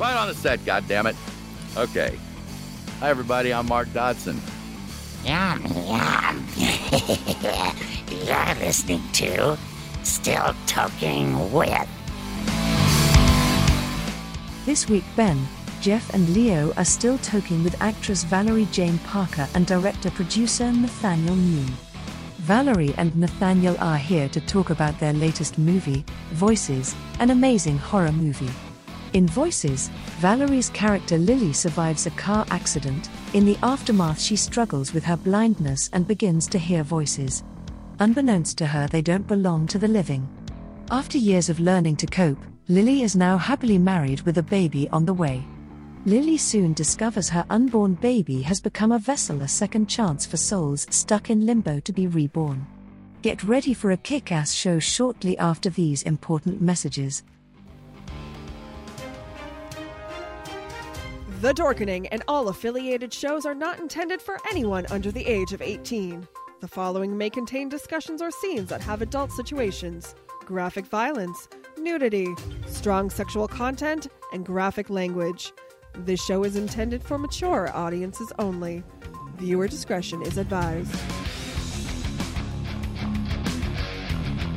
Right on the set, goddammit. Okay. Hi, everybody. I'm Mark Dodson. Yum, yum. You're listening to Still Talking With. This week, Ben, Jeff, and Leo are still talking with actress Valerie Jane Parker and director producer Nathaniel Nuon. Valerie and Nathaniel are here to talk about their latest movie, Voices, an amazing horror movie. In Voices, Valerie's character Lily survives a car accident. In the aftermath, she struggles with her blindness and begins to hear voices. Unbeknownst to her, they don't belong to the living. After years of learning to cope, Lily is now happily married with a baby on the way. Lily soon discovers her unborn baby has become a vessel, a second chance for souls stuck in limbo to be reborn. Get ready for a kick ass show shortly after these important messages. The Dorkening and all affiliated shows are not intended for anyone under the age of 18. The following may contain discussions or scenes that have adult situations, graphic violence, nudity, strong sexual content, and graphic language. This show is intended for mature audiences only. Viewer discretion is advised.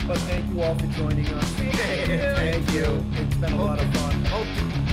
But thank you all for joining us. Thank you. It's been a lot of fun.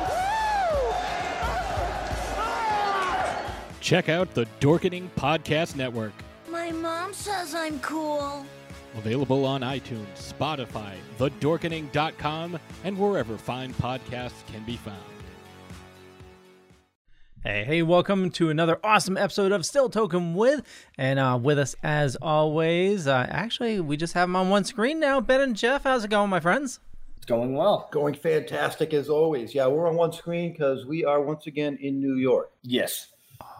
Check out the Dorkening Podcast Network, My mom says I'm cool. available on iTunes, Spotify, thedorkening.com, and wherever fine podcasts can be found. Hey, hey, welcome to another awesome episode of Still Talking With. And uh, with us, as always, uh, actually, we just have them on one screen now. Ben and Jeff, how's it going, my friends? It's going well. Going fantastic as always. Yeah, we're on one screen because we are once again in New York. Yes.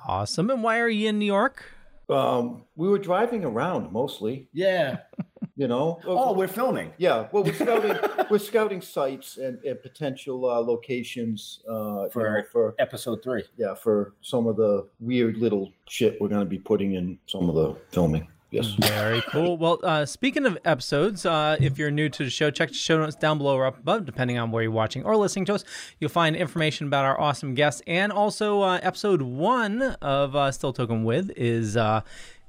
Awesome. And why are you in New York? Um, we were driving around mostly. Yeah. You know. Oh, we're filming. Yeah. Well, we're scouting. we're scouting sites and, and potential uh, locations uh, you For know, for episode three. yeah for some of the weird little shit we're going to be putting in some of the filming. Yes. Very cool. Well, uh, speaking of episodes, uh, if you're new to the show, check the show notes down below or up above, depending on where you're watching or listening to us. You'll find information about our awesome guests. And also, uh, episode one of uh, Still Talking With is uh,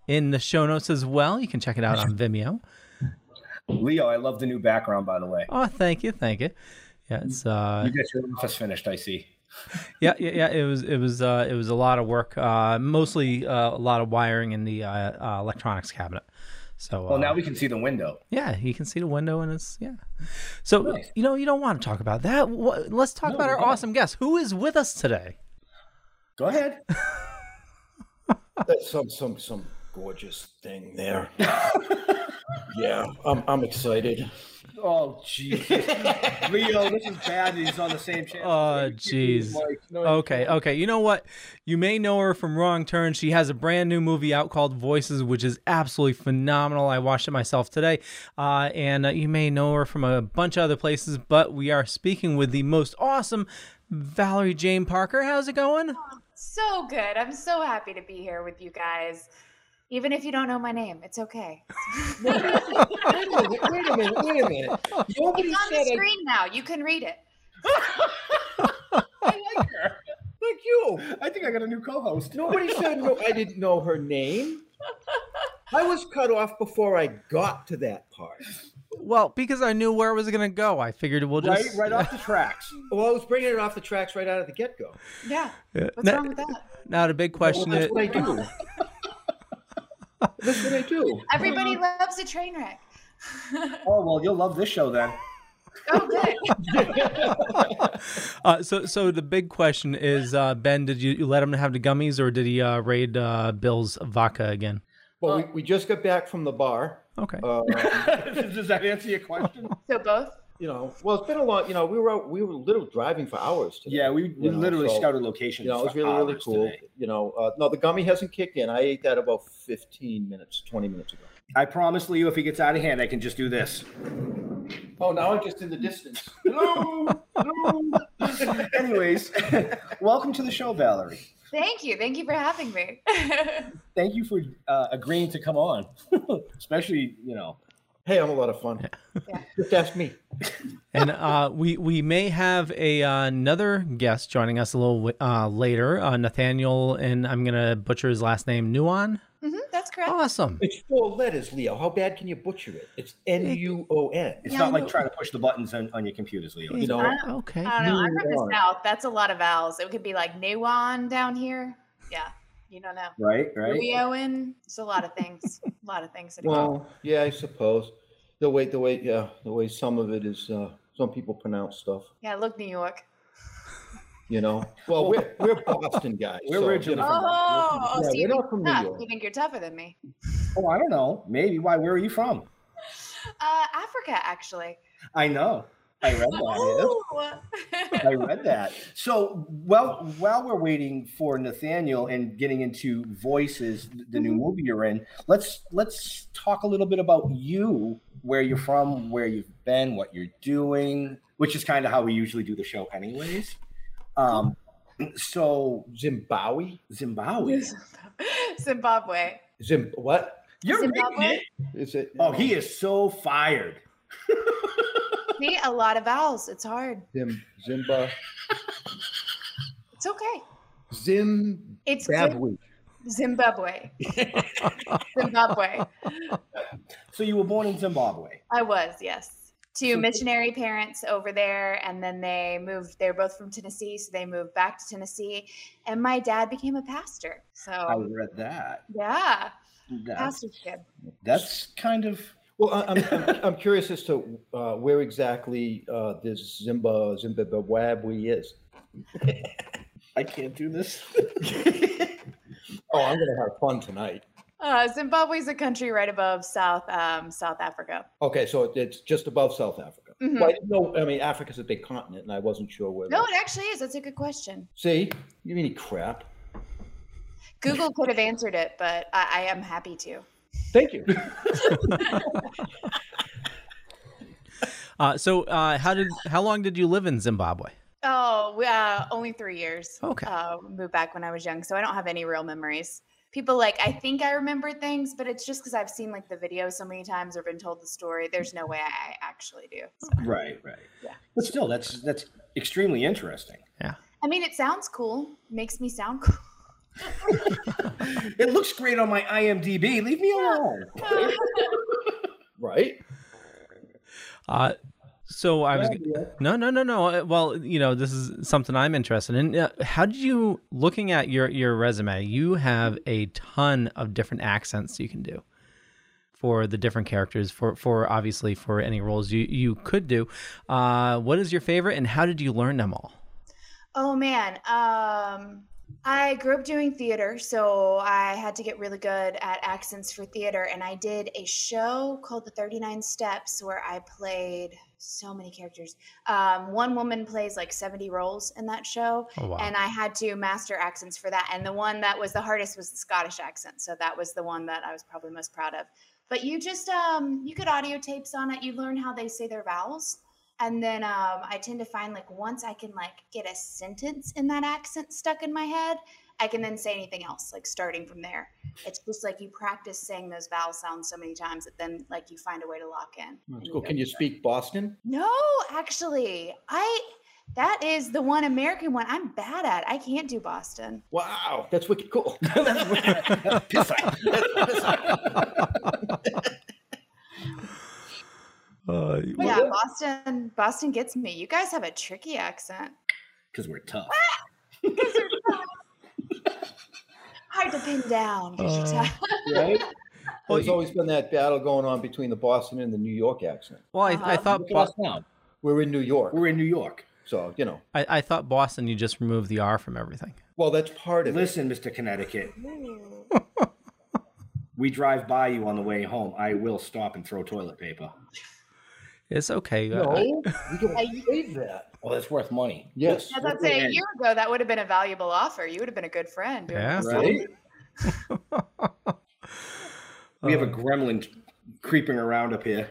in the show notes as well. You can check it out on Vimeo. Leo, I love the new background, by the way. Oh, thank you. Thank you. Yeah, it's. Uh, You get your office finished, I see. Yeah, yeah, yeah. It was, it was, uh, it was a lot of work. Uh, mostly uh, a lot of wiring in the uh, uh, electronics cabinet. So, Well, uh, now we can see the window. Yeah, you can see the window, and it's yeah. So you know, you don't want to talk about that. What, let's talk No, about our we don't. awesome guest. Who is with us today? Go ahead. That's some some some gorgeous thing there. yeah, I'm I'm excited. Oh, Jesus. Leo, this is bad he's on the same channel. Oh, jeez. Okay, okay. You know what? You may know her from Wrong Turn. She has a brand new movie out called Voices, which is absolutely phenomenal. I watched it myself today. Uh, and uh, you may know her from a bunch of other places, but we are speaking with the most awesome Valerie Jane Parker. How's it going? So good. I'm so happy to be here with you guys. Even if you don't know my name, it's okay. Wait a minute, wait a minute, wait a minute. Nobody it's on said the I- screen now. You can read it. I like her. Thank you. I think I got a new co-host. Nobody said no. I didn't know her name. I was cut off before I got to that part. Well, because I knew where it was going to go, I figured we'll just right off the tracks. Well, I was bringing it off the tracks right out of the get go. Yeah. Yeah. What's Now- wrong with that? Now the big question that's is, what I do. That's what I do. Everybody loves a train wreck. Oh, well, you'll love this show then. Oh, good. uh, so so the big question is, uh, Ben, did you, you let him have the gummies or did he uh, raid uh, Bill's vodka again? Well, we, we just got back from the bar. Okay. Uh, Does that answer your question? So both? You know, well, it's been a long. You know, we were out, we were literally driving for hours. Today, Yeah, we, we know, literally so, scouted locations. You know, it was really really cool. today. You know, uh, no, the gummy hasn't kicked in. I ate that about fifteen minutes, twenty minutes ago. I promise Leo, if he gets out of hand, I can just do this. Oh, now I'm just in the distance. Hello. Hello. Anyways, welcome to the show, Valerie. Thank you. Thank you for having me. Thank you for uh, agreeing to come on, especially you know. Hey, I'm a lot of fun. Just ask me. and uh, we we may have a uh, another guest joining us a little wi- uh, later, uh, Nathaniel, and I'm gonna butcher his last name, Nuon. Mm-hmm, that's correct. Awesome. It's four letters, Leo. How bad can you butcher it? It's N U O N. It's Yeah, not like trying to push the buttons on, on your computers, Leo. You know, I don't, okay. I don't know. I'm from the South. That's a lot of vowels. It could be like Nuon down here. Yeah. You don't know. Right, right. Leoin. It's a lot of things. a lot of things. involved. well, yeah, I suppose the way the way yeah the way some of it is. Uh, some people pronounce stuff. Yeah, look, New York. You know. Well, we're we're Boston guys. We're so, originally you know. from- Oh, oh, Yeah, so you we're think not from New. York. You think you're tougher than me? Oh, I don't know. Maybe. Why? Where are you from? Uh, Africa, actually. I know. I read that. Ooh. I read that. So, well, while we're waiting for Nathaniel and getting into voices, the new movie you're in, let's let's talk a little bit about you, where you're from, where you've been, what you're doing, which is kind of how we usually do the show, anyways. Um, so Zimbabwe. Zimbabwe. Zimbabwe. Zim what? You're Zimbabwe? reading it. Is it? Oh, he is so fired. See, a lot of vowels. It's hard. Zim Zimba It's okay. Zim It's Zimbabwe. Zimbabwe. Zimbabwe. So you were born in Zimbabwe. I was, yes. Two missionary parents over there, and then they moved. They're both from Tennessee, so they moved back to Tennessee. And my dad became a pastor. So, I read that. yeah, That's, pastor's kid. that's kind of Well, I- I'm, I'm, I'm curious as to uh, where exactly uh, this Zimba Zimbabwe is. I can't do this. Oh, I'm gonna have fun tonight. Uh, Zimbabwe is a country right above South um, South Africa. Okay, so it's just above South Africa. Mhm. Well, I didn't know. I mean, Africa's a big continent, and I wasn't sure where. No, that- it actually is. That's a good question. See, you mean crap? Google could have answered it, but I, I am happy to. Thank you. Uh, so uh, how did how long did you live in Zimbabwe? Oh, we- uh, only three years. Okay. Uh, moved back when I was young, so I don't have any real memories. people like I think I remember things, but it's just because I've seen like the video so many times or been told the story. There's no way I actually do. So. Right, right. Yeah. But still, that's that's extremely interesting. Yeah. I mean, it sounds cool. Makes me sound cool. It looks great on my IMDb. Leave me alone. right? Uh, so I was no, no, no, no. Uh, Well, you know, this is something I'm interested in. Uh, How did you, looking at your your resume, you have a ton of different accents you can do for the different characters. For for obviously for any roles you you could do. Uh, what is your favorite, and how did you learn them all? Oh man, um, I grew up doing theater, so I had to get really good at accents for theater. And I did a show called The 39 Steps where I played so many characters. Um, one woman plays like 70 roles in that show. Oh, wow. And I had to master accents for that. And the one that was the hardest was the Scottish accent. So that was the one that I was probably most proud of. But you just, um, you could audio tapes on it. You learn how they say their vowels and then um, i tend to find like once i can like get a sentence in that accent stuck in my head i can then say anything else like starting from there it's just like you practice saying those vowel sounds so many times that then like you find a way to lock in That's cool. go Can you from there. speak Boston? no actually i that is the one american one i'm bad at i can't do boston Wow, that's wicked cool. Uh, But yeah boston boston gets me you guys have a tricky accent Because we're tough. hard to pin down. you're Uh, tough. right? There's always been that battle going on between the Boston and the New York accent. Well, I, I thought Look at us Bo- now. We're in New York. We're in New York. So, you know. I, I thought Boston, you just remove the R from everything. Well, that's part of it Listen, Mr. Connecticut. we drive by you on the way home. I will stop and throw toilet paper. It's okay. No, I- we can save that. Well, it's worth money. Yes. As I'd say a year ago, that would have been a valuable offer. You would have been a good friend. Yeah. Right? we Uh, have a gremlin creeping around up here.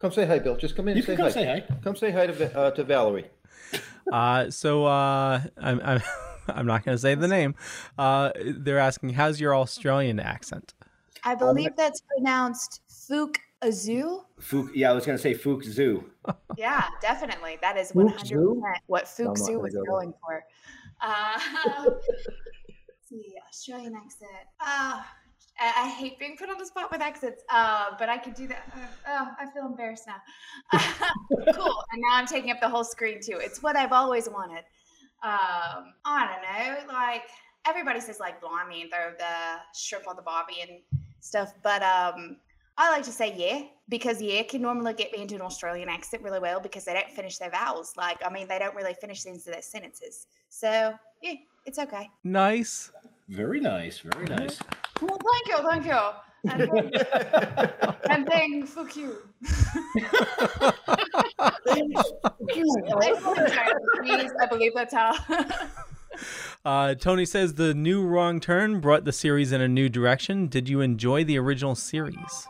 Come say hi, Bill. Just come in You and say can come hi. say hi. Come say hi to, uh, to Valerie. Uh, so uh, I'm I'm I'm not going to say the name. Uh, they're asking, how's your Australian accent? I believe that's pronounced Fook Azu. Fook, yeah, I was going to say Fook Zoo. Yeah, definitely. That is Fook 100% Zoo? what I'm Fook Zoo gonna was go there. going for. Uh, let's see, Australian accent. Uh, I, I hate being put on the spot with accents, uh, but I could do that. Uh, oh, I feel embarrassed now. cool. And now I'm taking up the whole screen too. It's what I've always wanted. Um, I don't know. Like everybody says, like blimey, throw the shrimp on the bobby and stuff, but um, I like to say yeah because yeah can normally get me into an Australian accent really well because they don't finish their vowels. Like I mean, they don't really finish the ends of their sentences. So yeah, it's okay. Nice. Very nice. Very nice. Well, thank you, thank you. And then, and then fuck you. I believe that's how. Uh, Tony says the new Wrong Turn brought the series in a new direction. Did you enjoy the original series?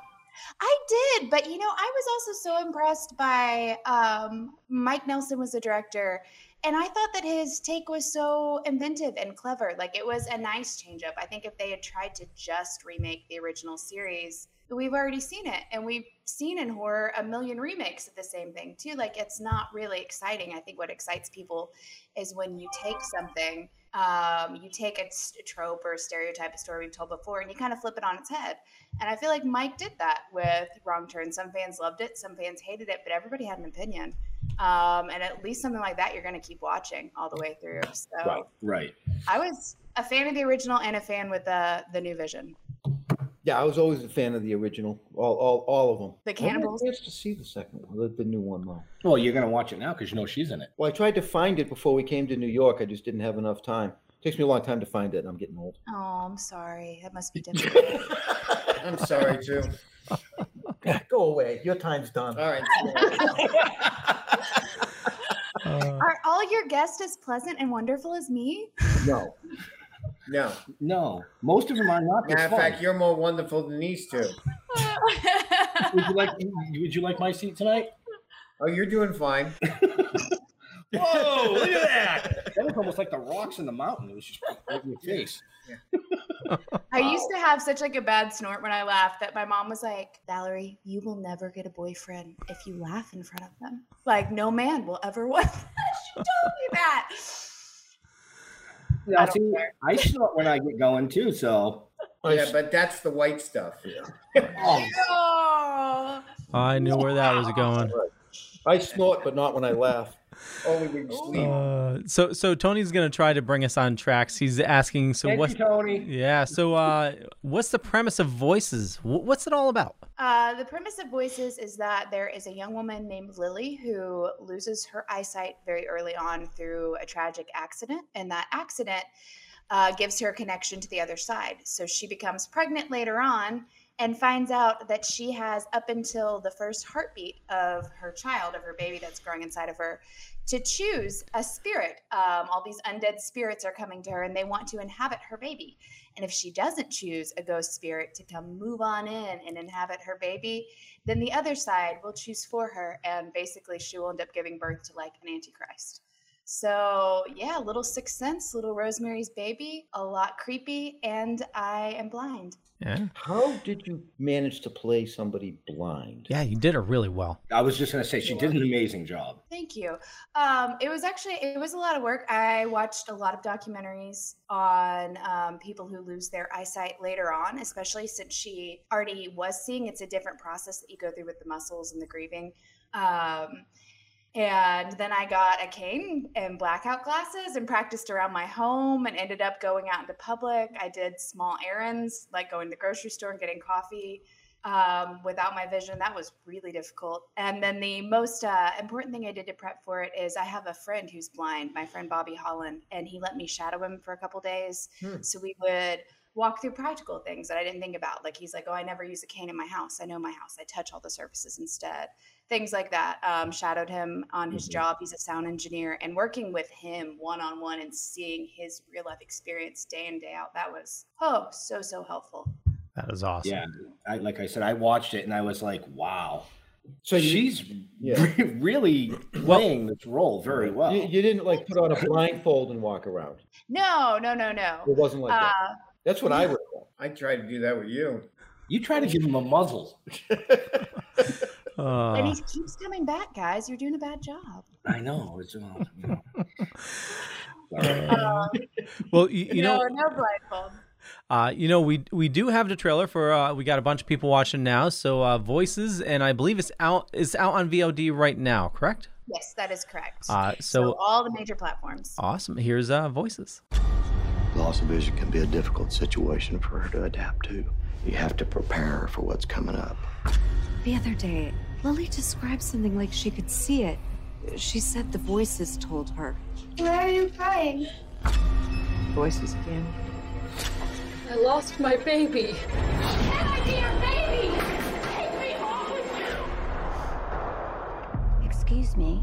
I did, but you know, I was also so impressed by um, Mike Nelson was the director, and I thought that his take was so inventive and clever. Like it was a nice change up. I think if they had tried to just remake the original series, we've already seen it, and we've seen in horror a million remakes of the same thing too. Like it's not really exciting. I think what excites people is when you take something um, you take a trope or a stereotype, a story we've told before, and you kind of flip it on its head. And I feel like Mike did that with Wrong Turn. Some fans loved it, some fans hated it, but everybody had an opinion. Um, and at least something like that, you're going to keep watching all the way through. So Right. Right. I was a fan of the original and a fan with the the new vision. Yeah, I was always a fan of the original, all, all, all of them. The I didn't Cannibals? chance to see the second one, the, the new one though. Well, you're going to watch it now because you know she's in it. Well, I tried to find it before we came to New York. I just didn't have enough time. It takes me a long time to find it, and I'm getting old. Oh, I'm sorry. That must be difficult. I'm sorry, too. Go away. Your time's done. All right. Are all your guests as pleasant and wonderful as me? No. No. No. Most of them are not. Matter of fact, you're more wonderful than these two. would you like would you like my seat tonight? Oh, you're doing fine. Whoa, look at that. That was almost like the rocks in the mountain. It was just right in your face. I used to have such like a bad snort when I laughed that my mom was like, "Valerie, you will never get a boyfriend if you laugh in front of them. Like no man will ever want." that." she told me that. Yeah, see, I snort when I get going too. So Yeah, but that's the white stuff. Oh. I knew where that was going. I snort, but not when I laugh. Only when you sleep. Uh, so so Tony's gonna try to bring us on tracks. He's asking. So Thank what's you, Tony. yeah? So uh, what's the premise of Voices? What's it all about? Uh, the premise of Voices is that there is a young woman named Lily who loses her eyesight very early on through a tragic accident, and that accident uh, gives her a connection to the other side. So she becomes pregnant later on and finds out that she has up until the first heartbeat of her child, of her baby that's growing inside of her, to choose a spirit. Um, all these undead spirits are coming to her and they want to inhabit her baby. And if she doesn't choose a ghost spirit to come move on in and inhabit her baby, then the other side will choose for her. And basically, she will end up giving birth to like an antichrist. So, yeah, little Sixth Sense, little Rosemary's Baby, a lot creepy, and I am blind. Yeah. How did you manage to play somebody blind? Yeah, you did it really well. I was just gonna say she did an amazing job. Thank you. Um, it was actually it was a lot of work. I watched a lot of documentaries on um, people who lose their eyesight later on, especially since she already was seeing. It's a different process that you go through with the muscles and the grieving. Um, and then I got a cane and blackout glasses and practiced around my home and ended up going out into public. I did small errands like going to the grocery store and getting coffee um, without my vision. That was really difficult. And then the most uh, important thing I did to prep for it is I have a friend who's blind, my friend Bobby Holland, and he let me shadow him for a couple days. Hmm. So we would walk through practical things that I didn't think about. Like he's like, oh, I never use a cane in my house. I know my house. I touch all the surfaces instead. Things like that. Um, shadowed him on his job. He's a sound engineer, and working with him one on one and seeing his real life experience day in day out. That was oh so so helpful. That is awesome. Yeah, I, like I said, I watched it and I was like, wow. So she's Yeah. really playing this role very well. You, you didn't like put on a blindfold and walk around. No, no, no, no. It wasn't like that. Uh, That's what I recall. I tried to do that with you. You try to give him a muzzle. Uh, and he keeps coming back, guys. You're doing a bad job. I know. It's, uh, you know. Um, well, you, you no, know, no blindfold. uh, you know, we we do have the trailer for. Uh, we got a bunch of people watching now. So uh, voices, and I believe it's out. It's out on VOD right now. Correct? Yes, that is correct. Uh, so, so- all the major platforms. Awesome. Here's uh, voices. Loss of vision can be a difficult situation for her to adapt to. You have to prepare her for what's coming up. The other day, Lily described something like she could see it. She said the voices told her. Why are you crying? Voices again. I lost my baby. My dear baby! Take me home with you! Excuse me.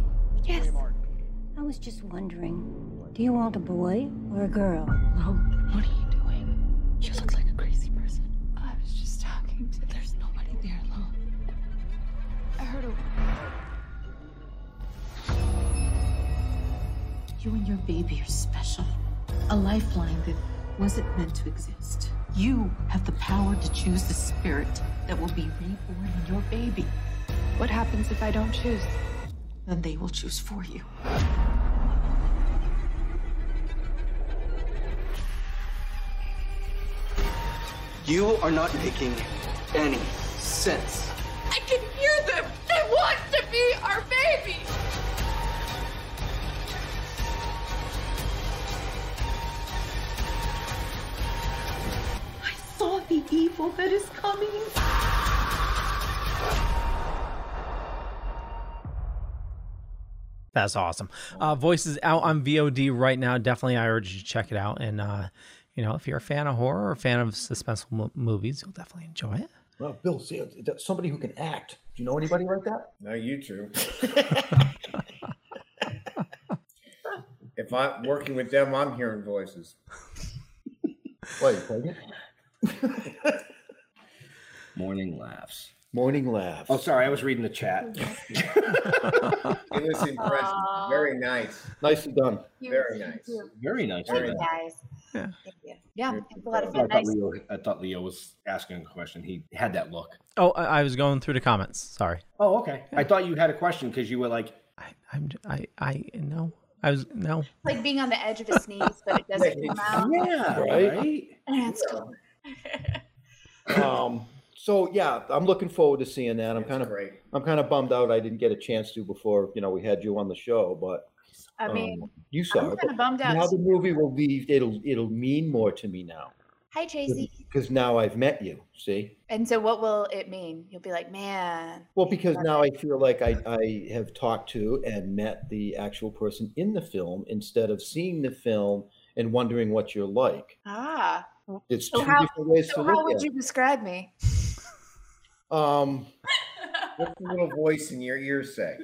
Yes. I was just wondering, do you want a boy or a girl? Oh, what are you doing? You look like a crazy person. I was just talking to. There's nobody there alone. I heard a. You and your baby are special. A lifeline that wasn't meant to exist. You have the power to choose the spirit that will be reborn in your baby. What happens if I don't choose? Then they will choose for you. You are not making any sense. I can hear them! They want to be our baby! I saw the evil that is coming. That's awesome. Uh, voices out on VOD right now. Definitely, I urge you to check it out. And uh, you know, if you're a fan of horror or a fan of suspenseful mo- movies, you'll definitely enjoy it. Well, Bill, see, uh, somebody who can act. Do you know anybody like that? No, you two. if I'm working with them, I'm hearing voices. Wait, pregnant? Morning laughs. Morning laughs. Oh, sorry, I was reading the chat. It was impressive. Very nice. Nicely done. Very nice. Very nice. Very Thank you, nice. Guys. Yeah. Yeah, it's a lot of I fun. thought, Nice. Leo, I thought Leo was asking a question. He had that look. Oh, I, I was going through the comments. Sorry. Oh, okay. I thought you had a question because you were like, I'm I I no. I was no. Like being on the edge of a sneeze, but it doesn't come out. yeah, Right? right? That's cool. Um, so yeah, I'm looking forward to seeing that. I'm kind of I'm kind of bummed out I didn't get a chance to before you know we had you on the show, but I mean, um, you saw I'm it. kinda bummed out Now the movie will be it'll it'll mean more to me now Hi, Tracy. because now I've met you. See, And so, what will it mean? You'll be like, man. well because now I feel like I I have talked to and met the actual person in the film instead of seeing the film and wondering what you're like. Ah. It's So two how, different ways so to how look would at you describe me? Um, What's the little voice in your ear say?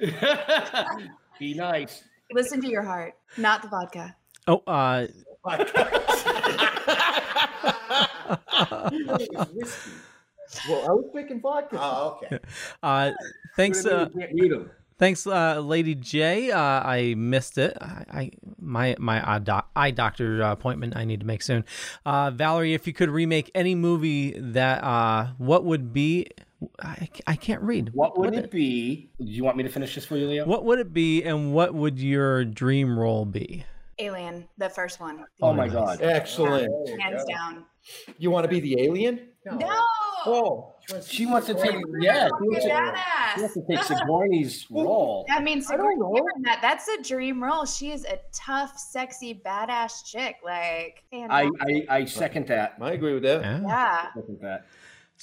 Be nice. Listen to your heart, not the vodka. Oh, uh well, I was picking vodka. Oh, okay. uh thanks uh Mute him. Thanks, uh, Lady J. Uh, I missed it. I, I my my eye, doc, eye doctor uh, appointment I need to make soon. Uh, Valerie, if you could remake any movie that, uh, what would be? I, I can't read. What would it be? Do you want me to finish this for you, Leo? What would it be, and what would your dream role be? Alien, the first one. Oh my God! Excellent. Hands down. You want to be the alien? No. Oh, She wants to take yeah. She wants to, Badass. she wants to take Sigourney's role. That means Sigourney that, that's a dream role. She is a tough, sexy, badass chick. Like, I. I I second that. I agree with that. yeah. Second that.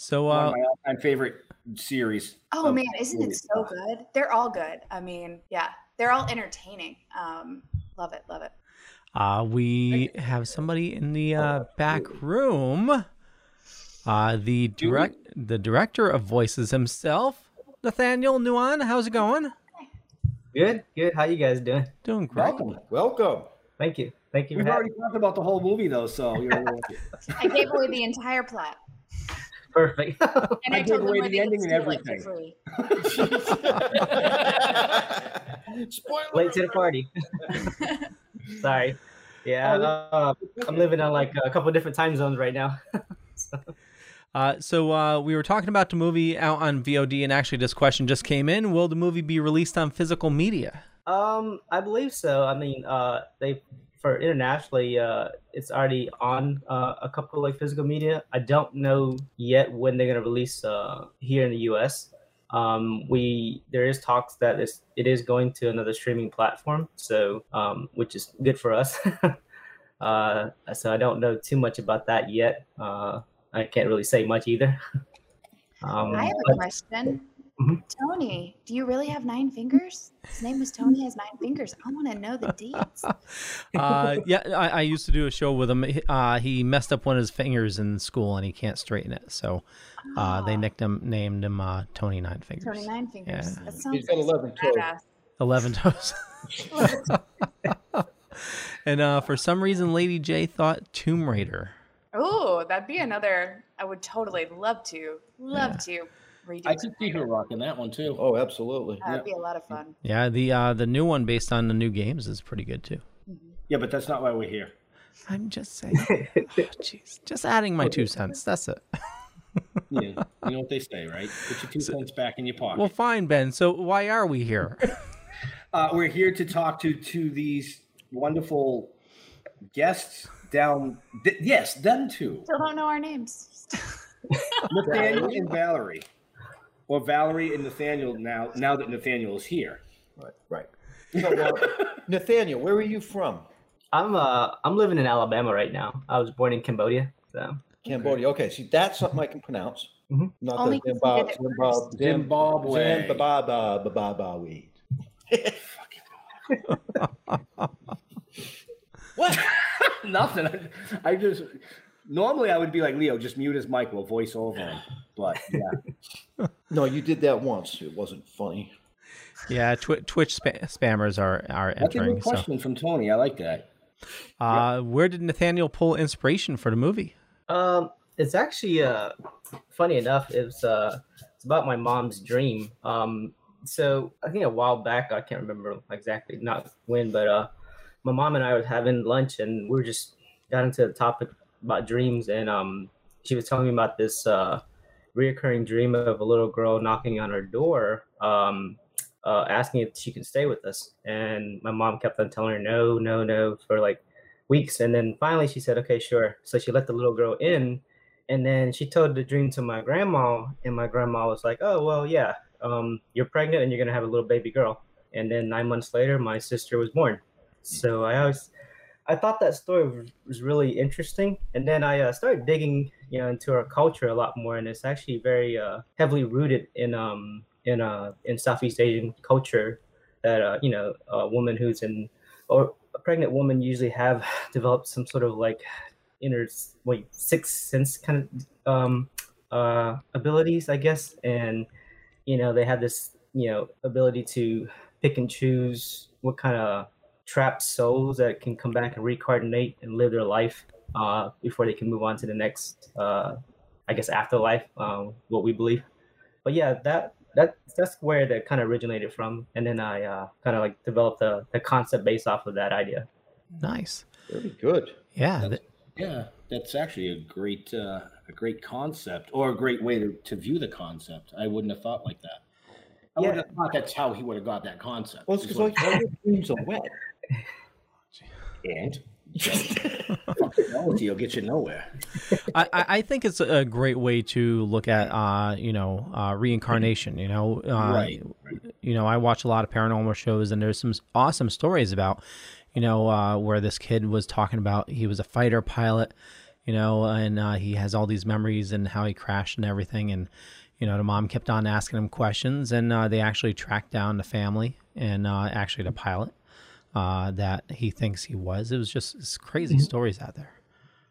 So, One uh, of my all-time favorite series. Oh man, isn't it so good? They're all good. I mean, yeah, they're all entertaining. Um, love it, love it. uh, we have somebody in the uh, back room. Uh, the direct, the director of voices himself, Nathaniel Nuon. How's it going? Good, good. How you guys doing? Doing great. Welcome. Welcome. Thank you. Thank you. We've for already talked about the whole movie though, so you're I gave away the entire plot, Perfect. and I, I told gave away the ending and steal it for everything. free. Late to the party. Sorry. Yeah, uh, I'm living on like a couple different time zones right now. Uh, so uh, we were talking about the movie out on VOD, and actually, this question just came in: Will the movie be released on physical media? Um, I believe so. I mean, uh, they for internationally, uh, it's already on uh, a couple like physical media. I don't know yet when they're gonna release uh, here in the U.S. Um, we there is talks that it's, it is going to another streaming platform, so um, which is good for us. uh, so I don't know too much about that yet. Uh, I can't really say much either. um, I have a but- question. Mhm. Tony, do you really have nine fingers? His name was Tony has nine fingers. I want to know the deeds. Uh, yeah, I, I used to do a show with him. He- Uh, he messed up one of his fingers in school, and he can't straighten it. So uh, they nicked him, named him uh, Tony Nine Fingers. Tony nine fingers. Yeah. That sounds He's got 11 toes. Eleven toes. and uh, for some reason, Lady J thought Tomb Raider. Oh, that'd be another. I would totally love to, love to redo. I could see her rocking that one too. Oh, absolutely. That'd be a lot of fun. Yeah, the uh, the new one based on the new games is pretty good too. Yeah, but that's not why we're here. I'm just saying. Oh, Jeez, just adding my two cents. That's it. Yeah, you know what they say, right? Put your two cents back in your pocket. Well, fine, Ben. So why are we here? Uh, we're here to talk to to these wonderful guests down. Th- yes, them two, Still don't know our names. Nathaniel and Valerie, or Valerie and Nathaniel. Now, now that Nathaniel is here, Right. Right. So, uh, Nathaniel, where are you from? I'm uh I'm living in Alabama right now. I was born in Cambodia, so Cambodia. Okay, see, that's something I can pronounce. Mhm. Not Only the 'cause you Zimbabwe, did Zimbabwe, Zimbabwe. Zimbabwe. what? Nothing. I, I just normally I would be like Leo, just mute his mic. We'll voice over him. But yeah, No, you did that once. It wasn't funny. yeah, twi- Twitch spa- spammers are are that's a entering. good So, question from Tony. I like that. uh, where did Nathaniel pull inspiration for the movie? Um, it's actually uh, funny enough. It's uh, it's about my mom's dream. Um, so I think a while back, I can't remember exactly, not when, but uh, my mom and I were having lunch, and we were just got into the topic about dreams, and um, she was telling me about this uh, reoccurring dream of a little girl knocking on her door, um, uh, asking if she can stay with us. And my mom kept on telling her no, no, no for like weeks, and then finally she said, "Okay, sure." So she let the little girl in, and then she told the dream to my grandma, and my grandma was like, "Oh, well, yeah, um, you're pregnant and you're gonna have a little baby girl." And then nine months later, my sister was born. So I always, I thought that story was, really interesting, and then I uh, started digging, you know, into our culture a lot more, and it's actually very uh, heavily rooted in um in uh in Southeast Asian culture. That uh, you know, a woman who's in or a pregnant woman usually have developed some sort of like inner wait sixth sense kind of um uh abilities, I guess, and you know they have this you know ability to pick and choose what kind of trapped souls that can come back and reincarnate and live their life uh, before they can move on to the next, uh, I guess, afterlife. Um, what we believe. But yeah, that that that's where that kind of originated from, and then I uh, kind of like developed the the concept based off of that idea. Nice. Very good. Yeah. That's, yeah, that's actually a great uh, a great concept or a great way to, to view the concept. I wouldn't have thought like that. I would have thought that's how he would have got that concept. Well, it's Is because what- all your dreams are wet. And technology will get you nowhere. I, I think it's a great way to look at, uh, you know, uh, reincarnation. You know, uh, Right, You know, I watch a lot of paranormal shows, and there's some awesome stories about, you know, uh, where this kid was talking about he was a fighter pilot, you know, and uh, he has all these memories and how he crashed and everything, and you know, the mom kept on asking him questions, and uh, they actually tracked down the family and uh, actually the pilot uh, that he thinks he was. It was just it's crazy Mhm. stories out there.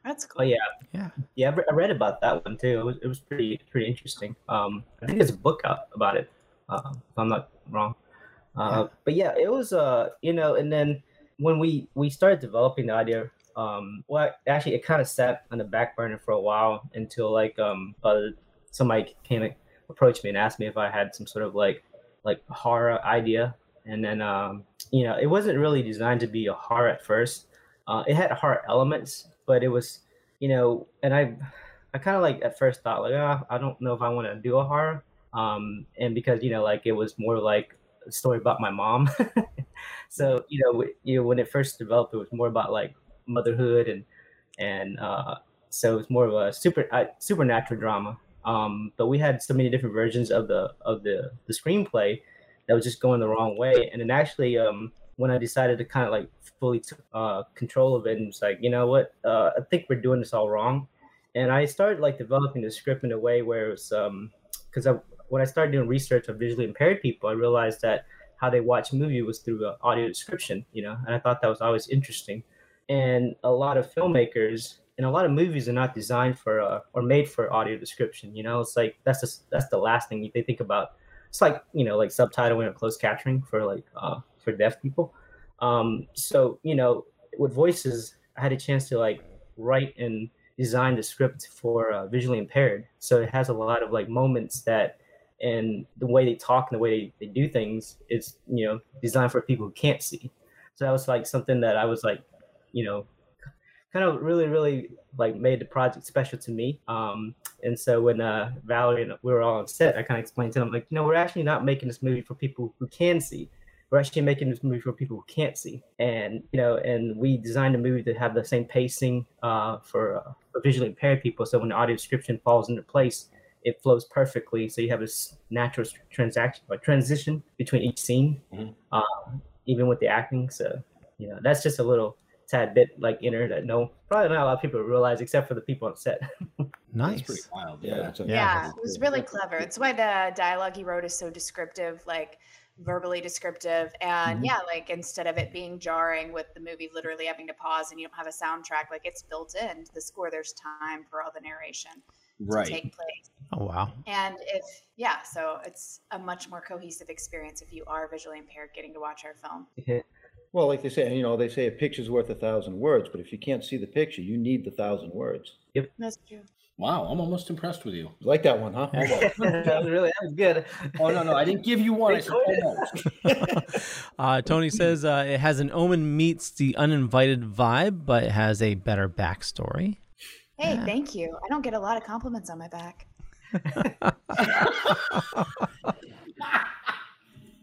That's Oh yeah, yeah, yeah. I re- I read about that one too. It was, it was pretty pretty interesting. Um, I think there's a book out about it. Uh, if I'm not wrong. Uh, But yeah, it was uh, you know, and then when we we started developing the idea, um, well, actually, it kind of sat on the back burner for a while until like um, uh, somebody came and approached me and asked me if I had some sort of like like horror idea, and then um, you know, it wasn't really designed to be a horror at first. Uh, it had horror elements, but it was, you know, and I, I kind of like at first thought like, ah, I don't know if I want to do a horror, um, and because you know, like it was more like a story about my mom. so you know, you know, when it first developed, it was more about like motherhood and and uh, so it's more of a super uh, supernatural drama. Um, but we had so many different versions of the of the the screenplay that was just going the wrong way. And then actually, um, when I decided to kind of like fully took uh, control of it and was like, you know what, uh, I think we're doing this all wrong. And I started like developing the script in a way where it was um, because I, when I started doing research of visually impaired people, I realized that how they watch movie was through uh, audio description, you know, and I thought that was always interesting. And a lot of filmmakers and a lot of movies are not designed for uh, or made for audio description. You know, it's like that's just that's the last thing they think about. It's like you know, like subtitling or closed captioning for like uh, for deaf people. Um, so you know, with voices, I had a chance to like write and design the script for uh, visually impaired. So it has a lot of like moments that, and the way they talk and the way they, they do things is you know designed for people who can't see. So that was like something that I was like, you know, kind of really really like made the project special to me. Um, and so when uh, Valerie and we were all on set, I kind of explained to them like, you know, we're actually not making this movie for people who can see. We're actually making this movie for people who can't see, and you know, and we designed the movie to have the same pacing uh, for, uh, for visually impaired people. So when the audio description falls into place, it flows perfectly. So you have this natural transaction or transition between each scene, uh, even with the acting. So you know, that's just a little tad bit like inner that no, probably not a lot of people realize, except for the people on set. Nice. pretty wild. Yeah. Yeah, it was really clever. It's why the dialogue he wrote is so descriptive, like verbally descriptive. And Mhm. yeah, like instead of it being jarring with the movie literally having to pause and you don't have a soundtrack, like it's built into the score. There's time for all the narration Right. to take place. Oh wow. And if yeah, so it's a much more cohesive experience if you are visually impaired getting to watch our film. Well, like they say, you know, they say a picture's worth a thousand words, but if you can't see the picture, you need the thousand words. Yep. That's true. Wow, I'm almost impressed with you. Like that one, huh? that was really that was good. Oh no, no, I didn't give you one. I said almost. Uh, Tony says uh, it has an Omen meets the uninvited vibe, but it has a better backstory. Hey, thank you. I don't get a lot of compliments on my back.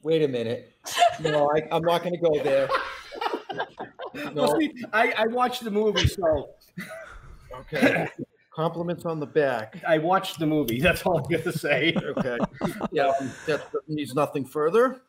Wait a minute. No, I, I'm not going to go there. Well, see, I, I watched the movie, so Okay. Compliments on the back. I watched the movie. That's all I'm gonna say. Okay. Yeah, that needs nothing further.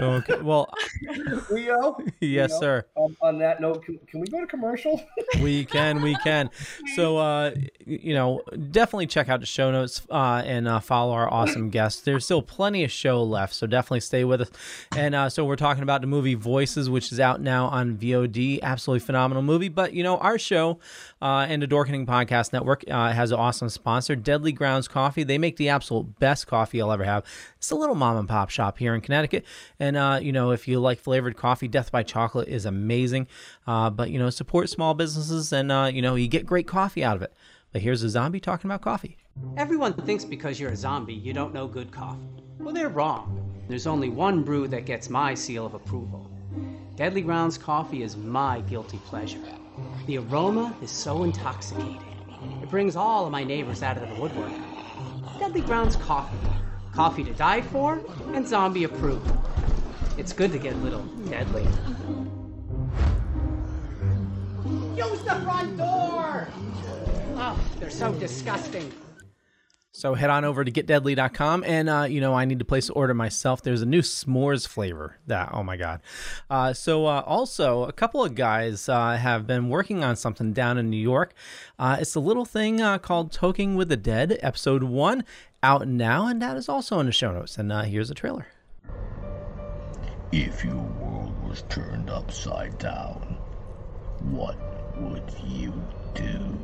Okay. Well, Leo. Yes, Leo, sir. Um, on that note, can, can we go to commercial? we can, we can. So, uh, you know, definitely check out the show notes uh, and uh, follow our awesome guests. There's still plenty of show left, so definitely stay with us. And uh, so we're talking about the movie Voices, which is out now on VOD. Absolutely phenomenal movie. But you know, our show uh, and the Dorkening Podcast Network uh, has an awesome sponsor, Deadly Grounds Coffee. They make the absolute best coffee you'll ever have. It's a little mom and pop shop here in Connecticut, and uh, you know, if you like flavored coffee, Death by Chocolate is amazing. Uh, but you know, support small businesses, and uh, you know, you get great coffee out of it. But here's a zombie talking about coffee. Everyone thinks because you're a zombie, you don't know good coffee. Well, they're wrong. There's only one brew that gets my seal of approval. Deadly Grounds coffee is my guilty pleasure. The aroma is so intoxicating. It brings all of my neighbors out of the woodwork. Deadly Grounds coffee. Coffee to die for and zombie approved. It's good to get a little deadly. Use the front door! Oh, they're so disgusting. So head on over to getdeadly.com and uh, you know I need to place an order myself. There's a new s'mores flavor that oh my god. Uh, so uh, also a couple of guys uh, have been working on something down in New York. Uh, it's a little thing uh, called Toking with the Dead, episode one, out now, and that is also in the show notes. And here's a trailer. If your world was turned upside down, what would you do?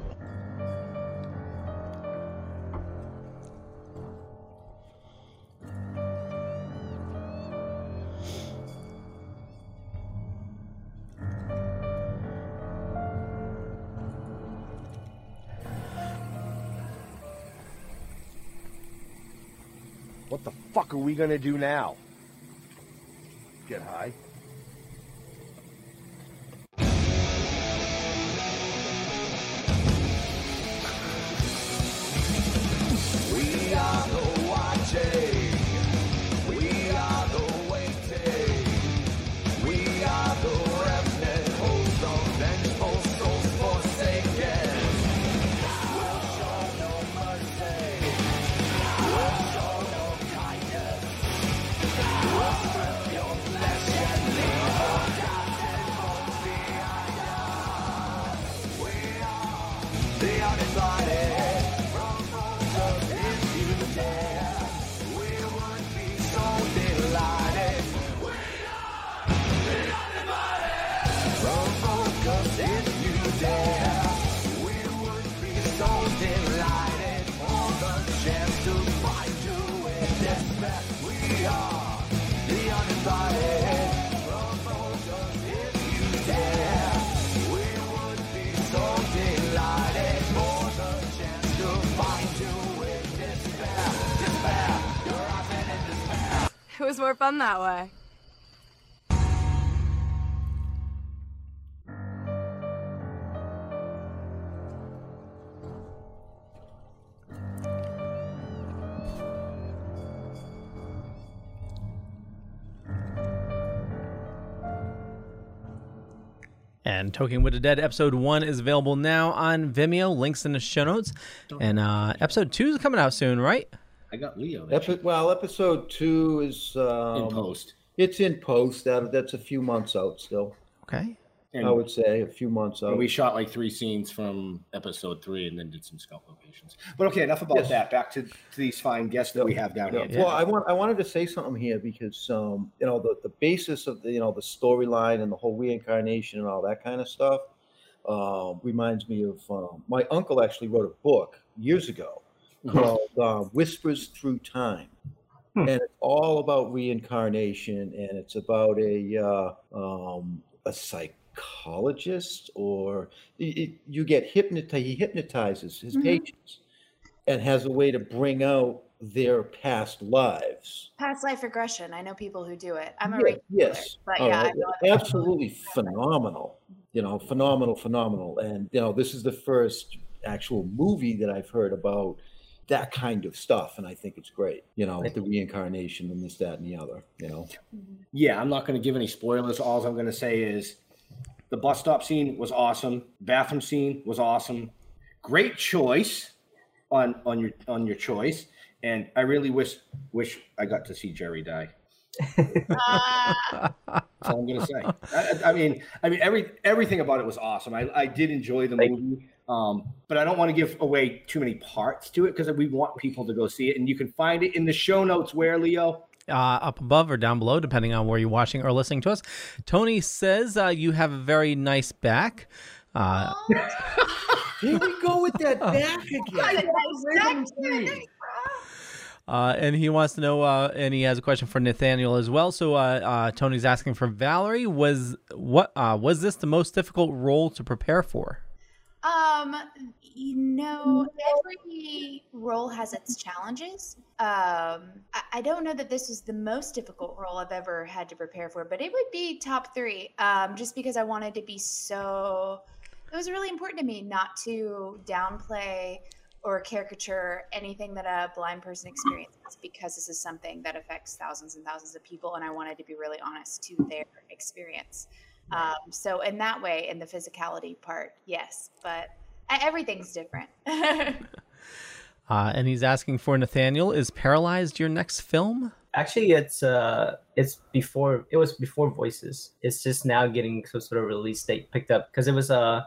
What the fuck are we gonna do now? Get high? We are was more fun that way. And Toking with the Dead episode one is available now on Vimeo. Links in the show notes. And uh, episode two is coming out soon, right? I got Leo. Epi- well, episode two is um, In post. It's in post. That that's a few months out still. Okay. I would say a few months out. We shot like three scenes from episode three, and then did some scout locations. But okay, enough about Yes. that. Back to, to these fine guests that we have down Yeah. here. Well, I want I wanted to say something here because um, you know the, the basis of the you know the storyline and the whole reincarnation and all that kind of stuff um, reminds me of um, my uncle actually wrote a book years ago. called uh, Whispers Through Time. And it's all about reincarnation, and it's about a uh, um, a psychologist, or y- y- you get hypnotized. He hypnotizes his Mhm. patients, and has a way to bring out their past lives. Past life regression. I know people who do it. I'm a Yeah, yes, but Uh, yeah, I know absolutely phenomenal. You know, phenomenal, phenomenal. And you know, this is the first actual movie that I've heard about that kind of stuff, and I think it's great. You know, the reincarnation and this, that, and the other. You know, mm-hmm. Yeah, I'm not going to give any spoilers. All I'm going to say is the bus stop scene was awesome. Bathroom scene was awesome. Great choice on on your on your choice, and I really wish wish I got to see Jerry die. That's all I'm gonna say. I, I mean, I mean, every everything about it was awesome. I, I did enjoy the movie, um, but I don't want to give away too many parts to it because we want people to go see it, and you can find it in the show notes. Where Leo? uh, up above or down below, depending on where you're watching or listening to us. Tony says uh, you have a very nice back. Uh, here we go with that back again. uh, and he wants to know, uh, and he has a question for Nathaniel as well. So uh, uh, Tony's asking for Valerie. Was what uh, was this the most difficult role to prepare for? Um, you know, every role has its challenges. Um, I, I don't know that this was the most difficult role I've ever had to prepare for, but it would be top three. Um, just because I wanted to be so. It was really important to me not to downplay or caricature anything that a blind person experiences because this is something that affects thousands and thousands of people, and I wanted to be really honest to their experience. Um, so in that way, in the physicality part, yes, but everything's different. Uh, and he's asking for Nathaniel. Is Paralyzed your next film? Actually, it's uh, it's before it was before Voices. It's just now getting some sort of release date picked up because it was uh,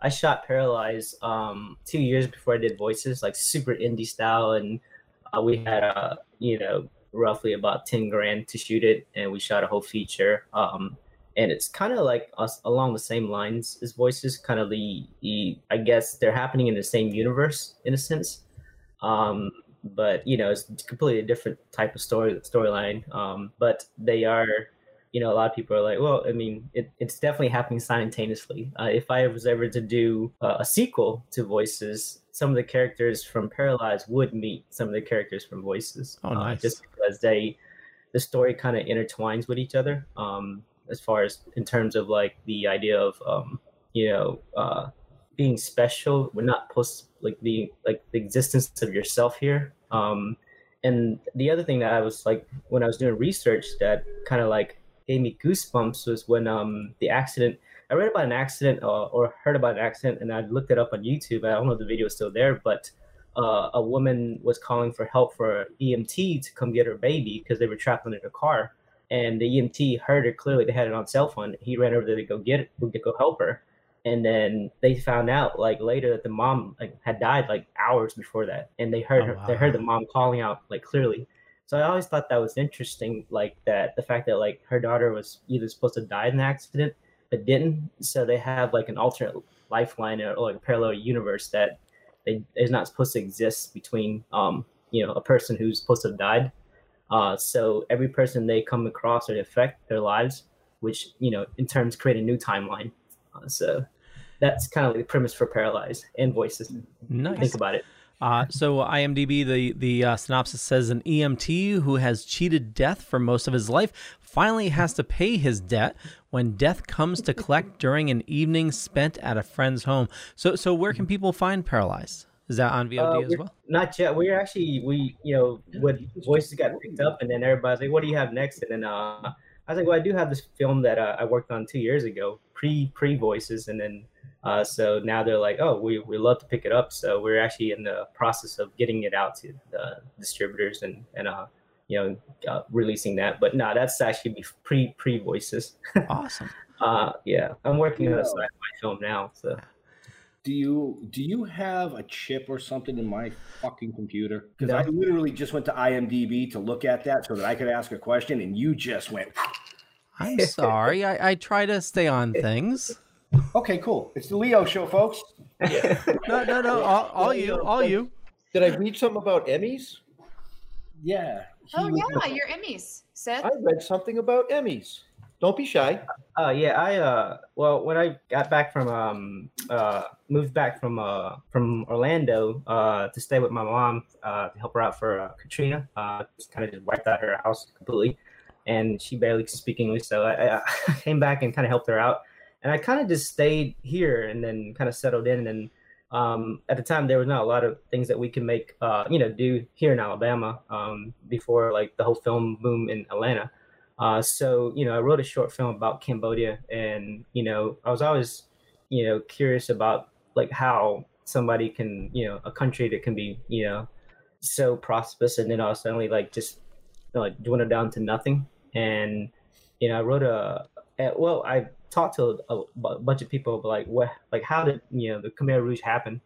I shot Paralyzed um two years before I did Voices, like super indie style, and uh, we had uh, you know, roughly about ten grand to shoot it, and we shot a whole feature. Um, and it's kind of like us along the same lines as Voices, kind of the, the I guess they're happening in the same universe in a sense. Um, but you know it's completely a different type of story storyline. Um, but they are you know a lot of people are like well i mean it, it's definitely happening simultaneously. Uh, if i was ever to do uh, a sequel to voices some of the characters from paralyzed would meet some of the characters from voices Oh, uh, nice. just because they the story kind of intertwines with each other. Um, as far as in terms of like the idea of um, you know uh, being special we're not post like the like the existence of yourself here. Um and the other thing that i was like when i was doing research that kind of like gave me goosebumps was when um the accident i read about an accident uh, or heard about an accident and i looked it up on youtube. I don't know if the video is still there but uh, a woman was calling for help for emt to come get her baby because they were trapped under the car and the emt heard her clearly they had it on cell phone he ran over there to go get it to go help her. And then they found out like later that the mom like had died like hours before that. And they heard Oh, her they heard the mom calling out like clearly. So i always thought that was interesting like that the fact that like her daughter was either supposed to die in the accident but didn't. So they have like an alternate lifeline or, or like a parallel universe that they, is not supposed to exist between um you know a person who's supposed to have died uh so every person they come across or affect their lives which you know in terms create a new timeline uh, so that's kind of like the premise for Paralyzed and Voices. Nice. Think about it. Uh, so IMDb, the the uh, synopsis says an EMT who has cheated death for most of his life finally has to pay his debt when death comes to collect during an evening spent at a friend's home. So so where can people find Paralyzed? Is that on VOD Uh, as well? Not yet. We're actually we you know when Voices got picked up, and then everybody's like, "What do you have next?" And then uh, I was like, "Well, I do have this film that uh, I worked on two years ago, pre pre Voices," and then uh, so now they're like, "Oh, we we love to pick it up." So we're actually in the process of getting it out to the distributors and and uh you know uh, releasing that. But no, that's actually pre pre Voices. awesome. Uh, yeah, I'm working on Yeah. a sci-fi film now, so. Do you do you have a chip or something in my fucking computer? Because No. I literally just went to IMDb to look at that so that I could ask a question, and you just went. I'm sorry. I, I try to stay on things. Okay, cool. It's the Leo show, folks. No, no, no. All, all you, all you. Did I read something about Emmys? Yeah. oh yeah, your Emmys, Seth. I read something about Emmys. Don't be shy. Uh yeah, I uh well when I got back from um uh moved back from uh from Orlando uh to stay with my mom uh to help her out for uh, Katrina uh just kind of just wiped out her house completely and she barely could speak English so I, I came back and kind of helped her out and I kind of just stayed here and then kind of settled in and um, at the time there was not a lot of things that we can make, uh, you know, do here in Alabama um, before like the whole film boom in Atlanta. Uh, so you know, I wrote a short film about Cambodia, and you know, I was always, you know, curious about like how somebody can, you know, a country that can be, you know, so prosperous and then all suddenly like just you know, like dwindle down to nothing. And you know, I wrote a well, I talked to a, a bunch of people like what, like how did you know the Khmer Rouge happen?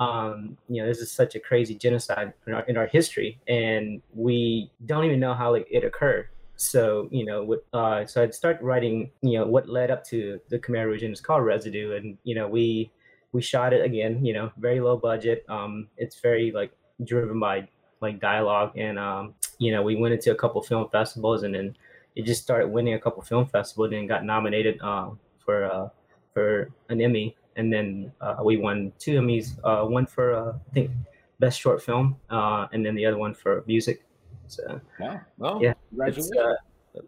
Um, you know, this is such a crazy genocide in our, in our history, and we don't even know how like it occurred. So you know, with, uh, so I'd start writing, you know, what led up to the Khmer Rouge, it's called Residue, and you know, we we shot it again, you know, very low budget. Um, it's very like driven by like dialogue, and um, you know, we went into a couple film festivals, and then it just started winning a couple film festivals, and got nominated um, for uh, for an Emmy, and then uh, we won two Emmys, uh, one for uh, I think best short film, uh, and then the other one for music. So wow, well, yeah, congratulations. uh,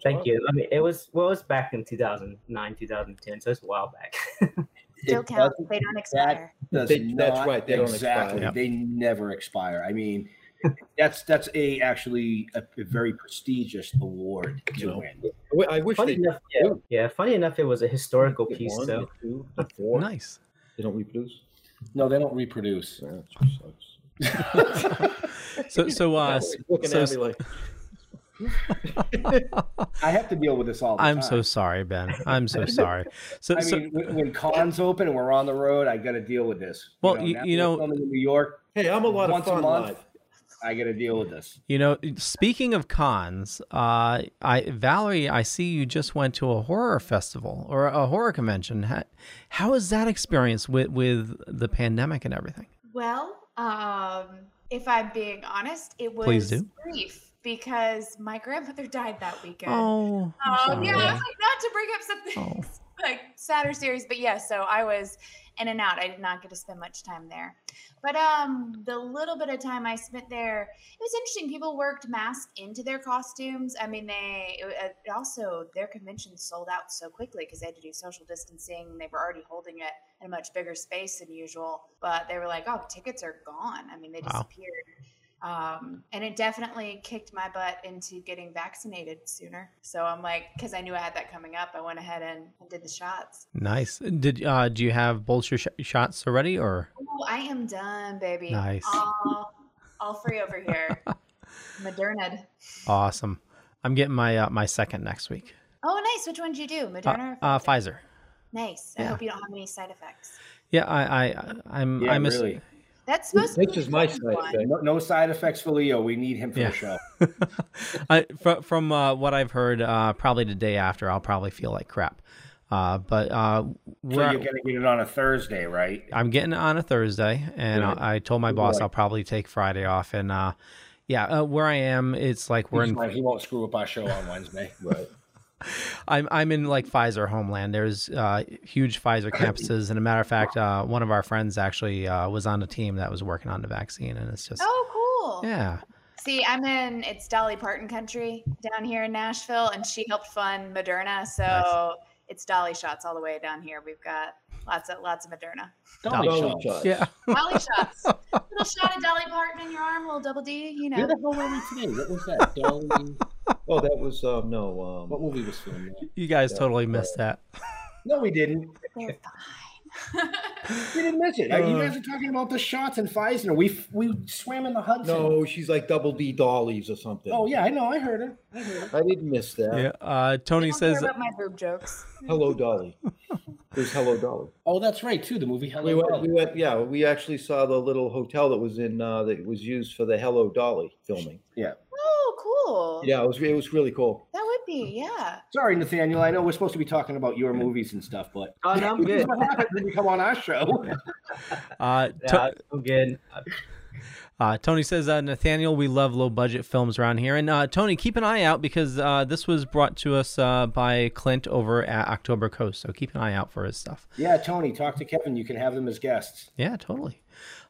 thank awesome. you. I mean, it was well, it was back in 2009, 2010, so it's a while back. Still count. They don't expire. Does They- that's right, they don't exactly. expire. They never expire. I mean, that's that's a actually a, a very prestigious award to win. I wish funny enough, yeah, yeah, funny enough, it was a historical piece one, though. two, four. Nice. They don't reproduce. No, they don't reproduce. So so uh Looking so at me like I have to deal with this all the time. I'm so sorry, Ben. I'm so sorry. So I so mean, when, when cons open and we're on the road, I got to deal with this. Well, you- that you we're know- filming in New York. Hey, I'm a lot of fun a month. live. I got to deal with this. You know, speaking of cons, uh, I Valerie, I see you just went to a horror festival or a horror convention. How, how was that experience with with the pandemic and everything? Well, um, if I'm being honest, it was Please do. brief because my grandmother died that weekend. Oh, Um, yeah, I was like, not to bring up something like sadder series, but yes. so I was in and out. I did not get to spend much time there. But um, the little bit of time I spent there, it was interesting. People worked masks into their costumes. I mean, they it, it also their convention sold out so quickly because they had to do social distancing. They were already holding it in a much bigger space than usual, but they were like, "Oh, tickets are gone." I mean, they Wow. disappeared. Um, and it definitely kicked my butt into getting vaccinated sooner. So I'm like, because I knew I had that coming up, I went ahead and, and did the shots. Nice. Did uh, do you have both your sh- shots already, or Oh, I am done, baby. Nice. All, all free over here. Moderna. awesome? I'm getting my uh, my second next week. Oh, nice. Which one did you do? Uh, Moderna. or uh, Pfizer? Pfizer. Nice. I yeah. hope you don't have any side effects. Yeah, I I I'm Yeah, I'm a, really. That's supposed to be This is my side one. effect. No, no side effects for Leo. We need him for Yeah. the show. I, from from uh, what I've heard, uh, probably the day after, I'll probably feel like crap. Uh, but uh, So you're gonna get it on a Thursday, right? I'm getting it on a Thursday, and Good. I, I told my boss Good. I'll probably take Friday off. And uh, yeah, uh, where I am, it's like we're He's in. fine. He won't screw up our show on Wednesday. Right. I'm I'm in like Pfizer homeland. There's uh, huge Pfizer campuses, and a matter of fact, uh, one of our friends actually uh, was on a team that was working on the vaccine, and it's just Oh, cool. yeah. See, I'm in it's Dolly Parton country down here in Nashville, and she helped fund Moderna, so it's Dolly shots all the way down here. We've got lots of lots of Moderna. Dolly Dolly shots. shots. Yeah. Dolly shots. little shot of Dolly Parton in your arm, little double D. You Where know. the hell were we today? What was that? Dolly. Oh, that was um, no. Um, What movie was filmed? there? You guys Yeah, totally missed that. No, we didn't. They're fine. We didn't miss it. you guys are talking about the shots and Pfizer. We we swam in the Hudson. no, she's like double D dollies or something. Oh yeah, I know. I heard her. I heard her. I didn't miss that. Yeah. Uh, Tony Don't care says about my boob jokes. Hello, Dolly. There's Hello, Dolly. Oh, that's right too. The movie Hello We went, Dolly. we went. Yeah, we actually saw the little hotel that was in uh, that was used for the Hello Dolly filming. Yeah. Cool. Yeah, it was. It was really cool. That would be, yeah. Sorry, Nathaniel. I know we're supposed to be talking about your movies and stuff, but Oh, no, I'm good. when you come on our show. uh, To- Yeah, I'm good. Uh, Tony says, uh, Nathaniel, we love low budget films around here. And uh, Tony, keep an eye out because uh, this was brought to us uh, by Clint over at October Coast. So keep an eye out for his stuff. yeah, Tony, talk to Kevin. You can have them as guests. Yeah, totally.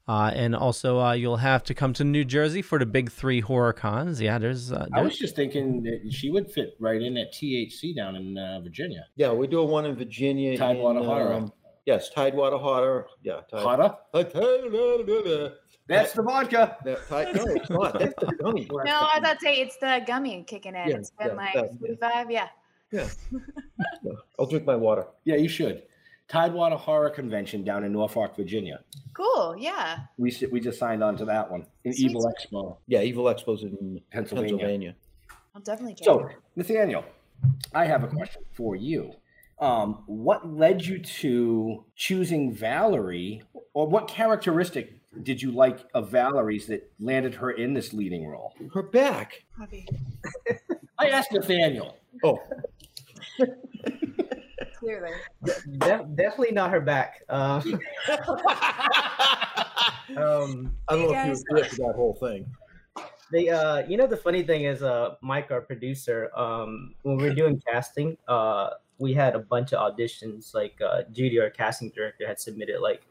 Uh, and also, uh, you'll have to come to New Jersey for the big three horror cons. Yeah, there's. Uh, I was just thinking that she would fit right in at THC down in uh, Virginia. Yeah, we do doing one in Virginia. Tidewater in, Horror. um, Yes, Tidewater hotter. Yeah, tide, Hotter? Hotter? That's the vodka. That, tide, no, it's not. That's the gummy. No, I was about to say it's the gummy kicking in. Yeah, it's been yeah, like that- yeah. yeah. Yeah. I'll drink my water. Yeah, you should. Tidewater Horror Convention down in Norfolk, Virginia. Cool, yeah. We we just signed on to that one. In Sweet, Evil sweet. Expo. Yeah, Evil Expo's in Pennsylvania. Pennsylvania. I'll definitely check So, it out. Nathaniel, I have a question for you. Um, what led you to choosing Valerie, or what characteristic did you like of Valerie's that landed her in this leading role? Her back. I asked Nathaniel. Oh, Clearly. De- definitely not her back. Um, um, I don't know if you agree with that whole thing. They, uh, you know, the funny thing is, uh, Mike, our producer, um, when we were doing casting, uh, we had a bunch of auditions. Like uh, Judy, our casting director, had submitted like,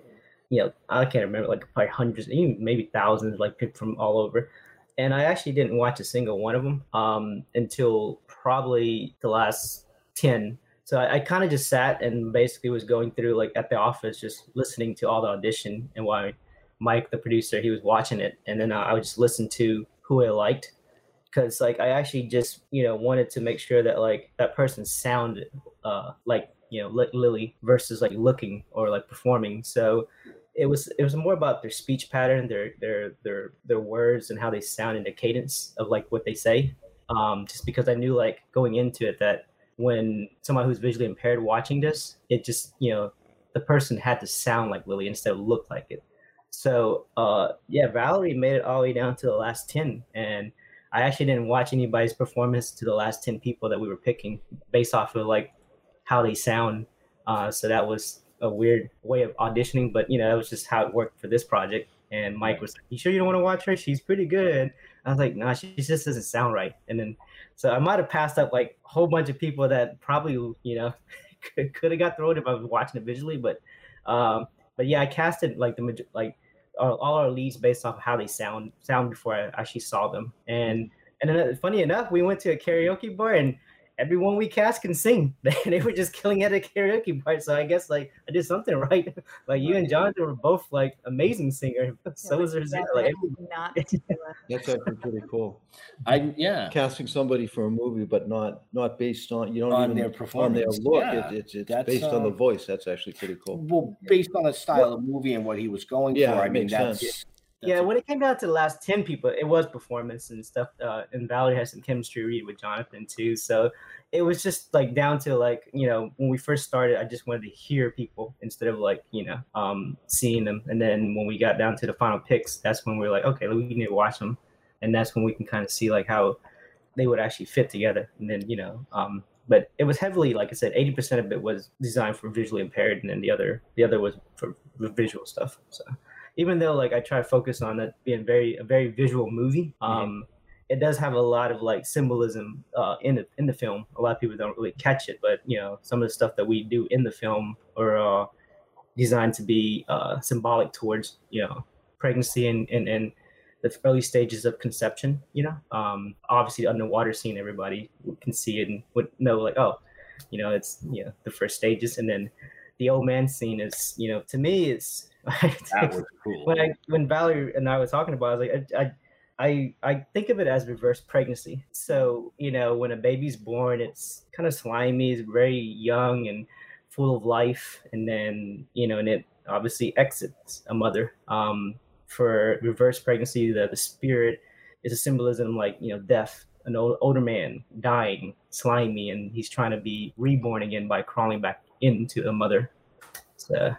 you know, I can't remember, like probably hundreds, even maybe thousands, like people from all over. And I actually didn't watch a single one of them um, until probably the last ten. So I, I kind of just sat and basically was going through like at the office, just listening to all the audition and why Mike, the producer, he was watching it, and then I would just listen to who I liked, because like I actually just you know wanted to make sure that like that person sounded uh like you know Li- Lily versus like looking or like performing. So it was it was more about their speech pattern, their their their their words and how they sound and the cadence of like what they say. Um, just because I knew like going into it that when someone who's visually impaired watching this, it just you know the person had to sound like Lily instead of look like it. So uh, yeah, Valerie made it all the way down to the last ten, and I actually didn't watch anybody's performance to the last ten people that we were picking based off of like how they sound. Uh, so that was a weird way of auditioning, but you know that was just how it worked for this project. And Mike was like, "You sure you don't want to watch her? She's pretty good." I was like, "Nah, she just doesn't sound right." And then so I might have passed up like a whole bunch of people that probably you know could, have got thrown if I was watching it visually, but um, but yeah, I casted like the like all, our leads based off of how they sound sound before I actually saw them. And and then funny enough, we went to a karaoke bar and everyone we cast can sing. they were just killing at a karaoke bar. So I guess like I did something right. like you and Jonathan were both like amazing singers. so was Rosita. Like everyone- Not That's actually pretty cool. I yeah. Casting somebody for a movie, but not not based on you don't On even their on their look. yeah. It, it's it's That's, based on the uh, voice. That's actually pretty cool. Well, based on the style of movie and what he was going Yeah, for, I mean makes that's sense. Yeah, when it came down to the last ten people, it was performance and stuff. Uh, and Valerie has some chemistry read with Jonathan too. So it was just like down to like you know when we first started, I just wanted to hear people instead of like you know um, seeing them. And then when we got down to the final picks, that's when we were like, okay, we need to watch them, and that's when we can kind of see like how they would actually fit together. And then you know. Um, but it was heavily, like I said, eighty percent of it was designed for visually impaired, and then the other, the other was for visual stuff. So, even though like I try to focus on it being very a very visual movie, um, it does have a lot of like symbolism uh, in the in the film. A lot of people don't really catch it, but you know some of the stuff that we do in the film are uh, designed to be uh, symbolic towards you know pregnancy and and and the early stages of conception. You know, um, obviously the underwater scene, everybody can see it and would know like oh, you know it's you know the first stages, and then the old man scene is you know to me it's That was cool. when I when Valerie and I was talking about, it, I was like, I, I, I, I think of it as reverse pregnancy. So you know, when a baby's born, it's kind of slimy, it's very young and full of life, and then you know, and it obviously exits a mother. Um, for reverse pregnancy, the the spirit is a symbolism like you know death. An old, older man dying, slimy, and he's trying to be reborn again by crawling back into a mother. So,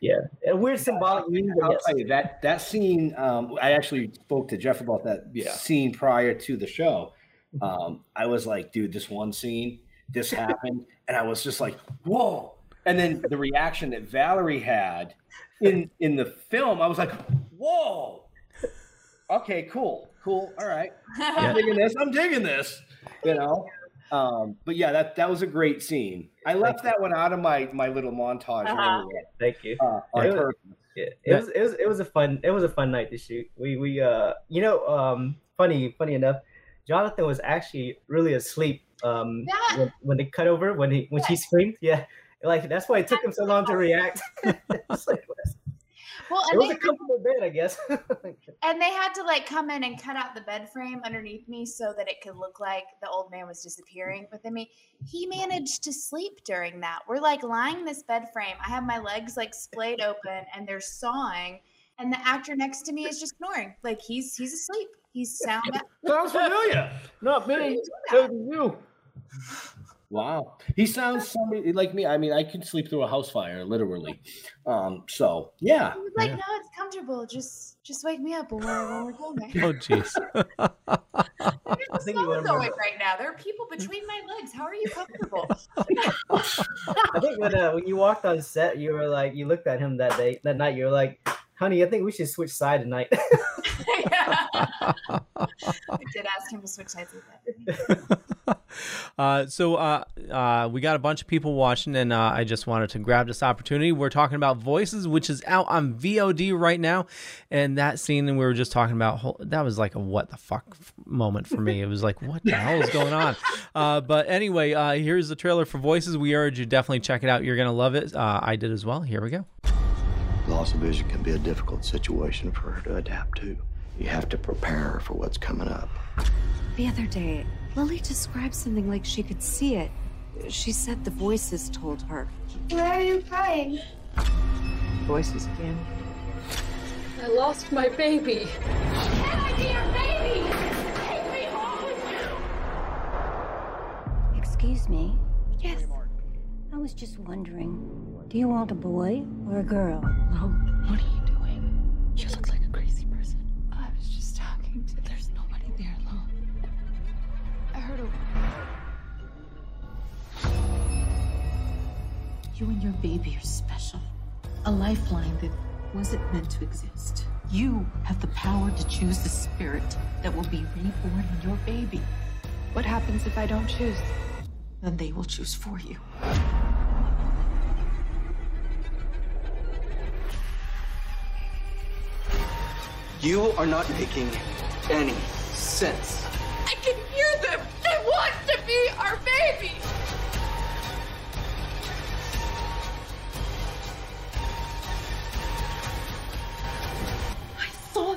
yeah, a weird symbolic meaning. I'll yes. tell you that that scene. Um, I actually spoke to Jeff about that scene prior to the show. Um, I was like, dude, this one scene, this happened, and I was just like, whoa. And then the reaction that Valerie had in in the film, I was like, whoa. Okay, cool, cool. All right, I'm digging this. I'm digging this. You know. Um, but yeah, that that was a great scene. I left that one out of my my little montage. Uh-huh. earlier, Thank you. uh, on It was- Yeah, it was it was it was a fun it was a fun night to shoot. We we uh you know um funny funny enough, Jonathan was actually really asleep um Yeah. when, when they cut over when he when she screamed yeah like that's why it took him so long to react. It's like, Well, it and was they, a comfortable bed, I guess. and they had to like come in and cut out the bed frame underneath me so that it could look like the old man was disappearing within me. He managed to sleep during that. We're like lying this bed frame. I have my legs like splayed open and they're sawing, and the actor next to me is just snoring. Like he's he's asleep. He's sound. Sounds familiar. Not me. So do you. Wow, he sounds somebody like me. I mean, I can sleep through a house fire, literally. Um, so yeah, He was like, no, it's comfortable. Just just wake me up when we're, when we're going. Oh, jeez. I think you So want going right now. There are people between my legs. How are you comfortable? I think when uh, when you walked on set, you were like, you looked at him that day, that night. You were like, "Honey, I think we should switch side tonight." I did ask him to switch sides with that. Uh, so uh, uh, we got a bunch of people watching, and uh, I just wanted to grab this opportunity. We're talking about Voices, which is out on VOD right now, and that scene we were just talking about that was like a what the fuck moment for me. It was like, what the hell is going on? Uh, but anyway, uh, here's the trailer for Voices. We urge you definitely check it out. You're gonna love it. Uh, I did as well. Here we go. Loss of vision can be a difficult situation for her to adapt to. You have to prepare her for what's coming up. The other day, Lily described something like she could see it. She said the voices told her. Why are you crying? Voices again. I lost my baby. My dear baby! Take me home with you! Excuse me? Yes. I was just wondering, do you want a boy or a girl? Lo, You and your baby are special. A lifeline that wasn't meant to exist. You have the power to choose the spirit that will be reborn in your baby. What happens if I don't choose? Then they will choose for you. You are not making any sense. I can hear them! They want to be our baby!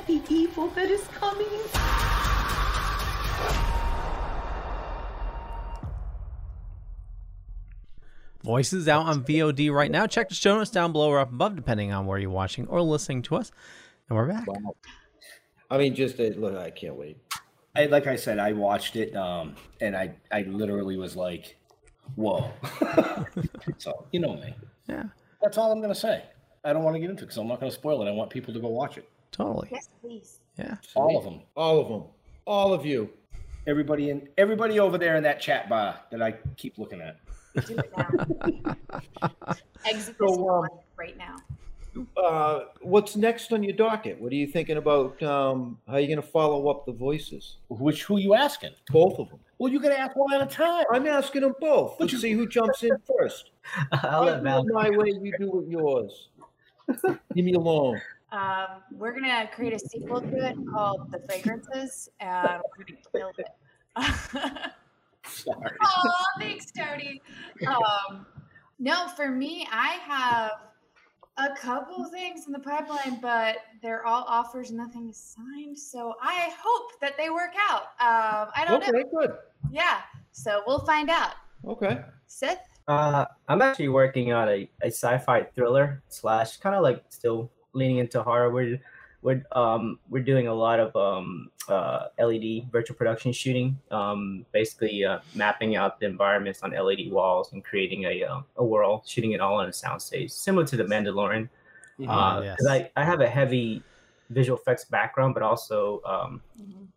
Saw the evil that is coming. Voices out on VOD right now. Check the show notes down below or up above, depending on where you're watching or listening to us. And we're back. I mean, just uh, look, I can't wait. I, like I said, I watched it, um, and I, I literally was like, "Whoa!" so you know me. Yeah. That's all I'm gonna say. I don't want to get into it because I'm not gonna spoil it. I want people to go watch it. Totally. Yes, please. Yeah. All of them. All of them. All of you. Everybody in everybody over there in that chat bar that I keep looking at. Do it now. Exit So, um, right now. Uh, what's next on your docket? What are you thinking about? Um, how are you going to follow up the voices? Which who you asking? Both of them. Well, you got to ask one at a time. I'm asking them both. Let's see who jumps in first. I'll I let do Val. my way. You do it yours. Leave me alone. Um, we're gonna create a sequel to it called The Fragrances, and we're gonna kill it. Sorry. Oh, thanks, Tony. Um, no, for me, I have a couple things in the pipeline, but they're all offers, nothing is signed. So I hope that they work out. Um, I don't Okay, know. good. Yeah, so we'll find out. Okay. Sith? Uh, I'm actually working on a, a sci-fi thriller slash kind of like still leaning into horror. We're we're um we're doing a lot of um uh LED virtual production shooting. Um, basically uh, mapping out the environments on LED walls and creating a uh, a world, shooting it all on a soundstage, similar to the Mandalorian. Mhm. Uh, Yes. 'cause I I have a heavy visual effects background, but also um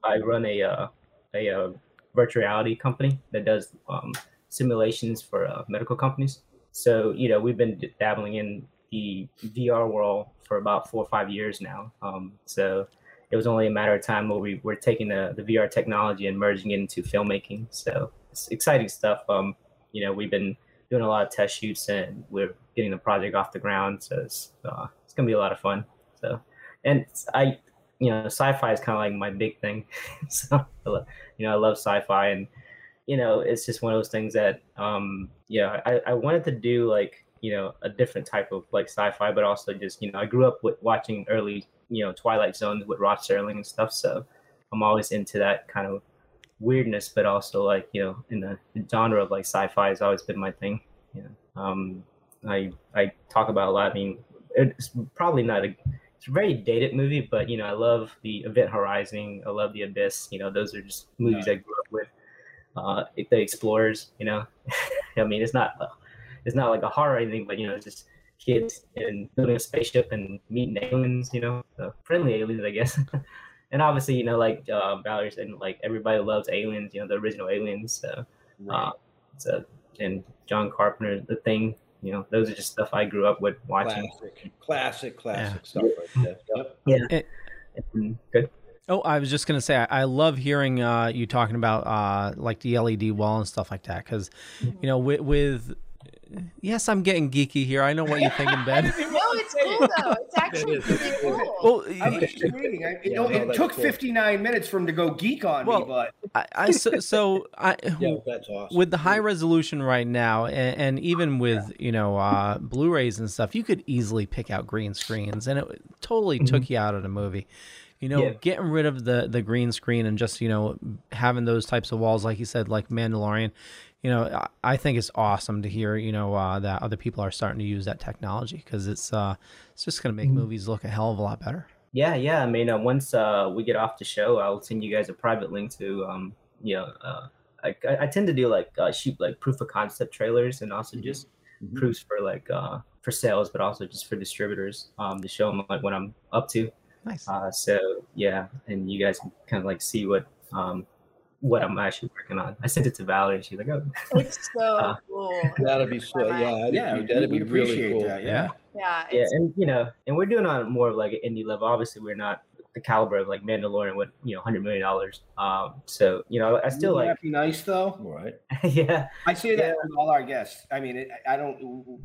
I run a uh, a, uh virtual reality company that does um, simulations for uh, medical companies. So you know we've been dabbling in the VR world for about four or five years now. Um, so it was only a matter of time where we were taking the, the VR technology and merging it into filmmaking. So it's exciting stuff. Um, you know we've been doing a lot of test shoots and we're getting the project off the ground. So it's uh, it's gonna be a lot of fun. So and I you know, sci-fi is kind of like my big thing. so, you know, I love sci-fi, and you know, it's just one of those things that, um, yeah, I, I wanted to do like, you know, a different type of like sci-fi, but also just, you know, I grew up with watching early, you know, Twilight Zones with Rod Serling and stuff. So I'm always into that kind of weirdness, but also like, you know, in the, the genre of like sci-fi has always been my thing. Yeah. Um, I, I talk about a lot. I mean, it's probably not a, it's a very dated movie, but you know, I love the Event Horizon. I love the Abyss. You know, those are just movies I grew up with. Uh, the Explorers. You know, I mean, it's not it's not like a horror or anything, but you know, just kids and building a spaceship and meeting aliens. You know, uh, friendly aliens, I guess. and obviously, you know, like uh, Valerie said, like everybody loves aliens. You know, the original aliens. So, uh, so and John Carpenter, The Thing. You know, those are just stuff I grew up with watching. Classic, classic, classic stuff right there. Yep. Yeah. Good. Oh, I was just gonna say, I, I love hearing uh, you talking about uh, like the LED wall and stuff like that, because you know, with, with yes, I'm getting geeky here. I know what you're thinking, Ben. no, it's cool though. It's actually pretty cool. well, I'm just agreeing. I, you know, no, it took cool. 59 minutes for him to go geek on me, but I, I so, so I Yeah, that's awesome. with the high resolution right now, and, and even with you know uh, Blu-rays and stuff, you could easily pick out green screens, and it totally took you out of the movie. You know, Yeah. getting rid of the the green screen and just you know having those types of walls, like you said, like Mandalorian. You know, I, think it's awesome to hear you know uh, that other people are starting to use that technology because it's uh it's just going to make movies look a hell of a lot better. Yeah, yeah. I mean, uh, once uh, we get off the show, I'll send you guys a private link to, um, you know, uh, I, I tend to do like uh, shoot like proof of concept trailers and also just proofs for like uh, for sales, but also just for distributors um, to show them like what I'm up to. Nice. Uh, so yeah, and you guys can kind of like see what um, what I'm actually working on. I sent it to Valerie. She's like, oh, It's so cool. That'd be so. Yeah, yeah, be, that'd be we'd really cool. that. Yeah. Yeah, yeah, and you know, and we're doing on more of like an indie level. Obviously, we're not the caliber of like Mandalorian with you know hundred million dollars. Um, so you know, I still Wouldn't like, that be nice though. All right. yeah, I say that with all our guests. I mean, it, I don't.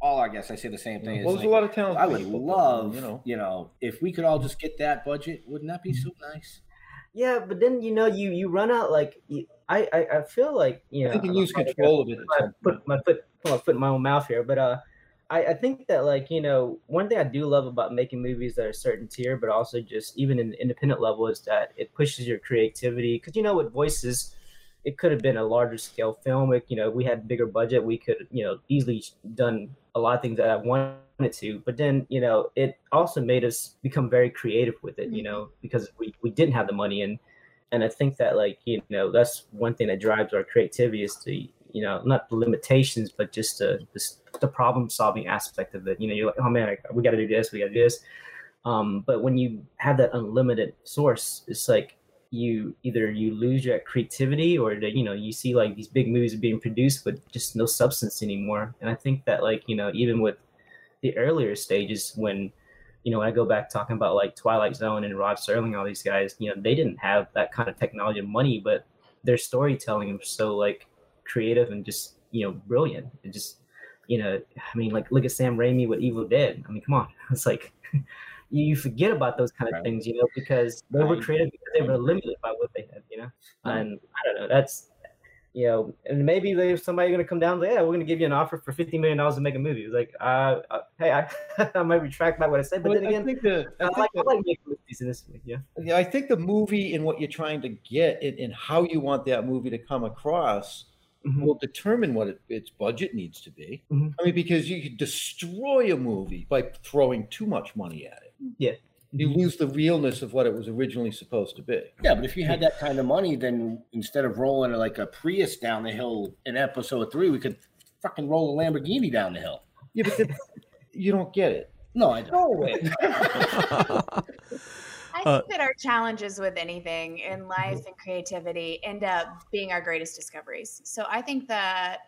All our guests, I say the same thing. It's Well, there's a lot of talent. I would love, you know. you know, if we could all just get that budget. Wouldn't that be so nice? Yeah, but then you know you you run out like you, I, I I feel like you know I think you I'm lose control of it at put my- Put my foot put my foot in my own mouth here, but uh, I I think that like you know one thing I do love about making movies that are certain tier, but also just even in the independent level is that it pushes your creativity because you know with voices. It could have been a larger scale film. Like, you know, we had bigger budget. We could, you know, easily done a lot of things that I wanted to. But then, you know, it also made us become very creative with it. You know, because we, we didn't have the money, and and I think that like you know that's one thing that drives our creativity is to you know not the limitations, but just the the, the problem solving aspect of it. You know, you're like, oh man, we got to do this, we got to do this. Um, but when you have that unlimited source, it's like you either you lose your creativity or that you know you see like these big movies being produced with just no substance anymore. And I think that like you know even with the earlier stages when you know when I go back talking about like Twilight Zone and Rod Serling, all these guys, you know they didn't have that kind of technology and money, but their storytelling was so like creative and just you know brilliant. It just you know I mean like look at Sam Raimi with Evil Dead. I mean come on, it's like. You you forget about those kind of things, you know, because they were Right. creative because they were limited by what they had, you know. And I don't know. That's you know, and maybe there's somebody gonna come down and say, yeah, we're gonna give you an offer for fifty million dollars to make a movie. It's like, uh, uh hey, I, I might retract back what I said, but Well, then I again, think the I I, think like, I the- like making movies in this way, yeah. Yeah, I think the movie and what you're trying to get and, and how you want that movie to come across will determine what it, its budget needs to be. Mhm. I mean, because you could destroy a movie by throwing too much money at it. Yeah. You lose the realness of what it was originally supposed to be. Yeah, but if you had that kind of money, then instead of rolling like a Prius down the hill in episode three, we could fucking roll a Lamborghini down the hill. Yeah, but you don't get it. No, I don't. I Uh, think that our challenges with anything in life and creativity end up being our greatest discoveries. So I think that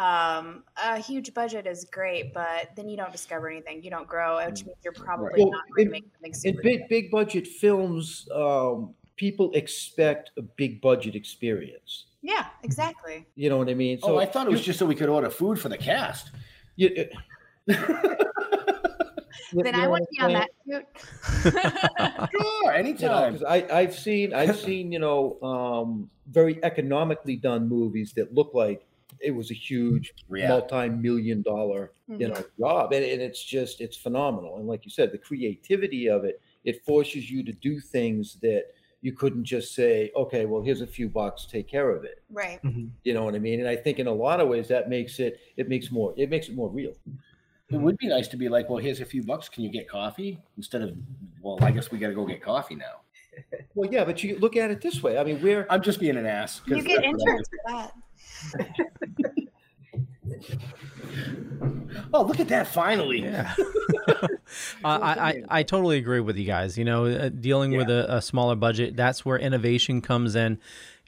um, a huge budget is great, but then you don't discover anything. You don't grow, which means you're probably Well, not going in- to make something In super. big big budget films, um, people expect a big budget experience. Yeah, exactly. You know what I mean? oh, I thought it was just so we could order food for the cast. you- then I want to be on that shoot. Sure, anytime. You know, 'cause I, I've seen, I've seen, you know, um, very economically done movies that look like it was a huge Yeah. multi-million dollar, you mm-hmm. know, job, and, and it's just, it's phenomenal. And like you said, the creativity of it, it forces you to do things that you couldn't just say, okay, well, here's a few bucks, take care of it. Right. Mm-hmm. You know what I mean? And I think in a lot of ways that makes it, it makes more, it makes it more real. It would be nice to be like, well, here's a few bucks. Can you get coffee? Instead of, well, I guess we got to go get coffee now. Well, yeah, but you look at it this way. I mean, we're. I'm just being an ass You get that's what I insurance for that. Oh, look at that! Finally, yeah. Uh, I, I I totally agree with you guys. You know, uh, dealing with a, a smaller budget, that's where innovation comes in.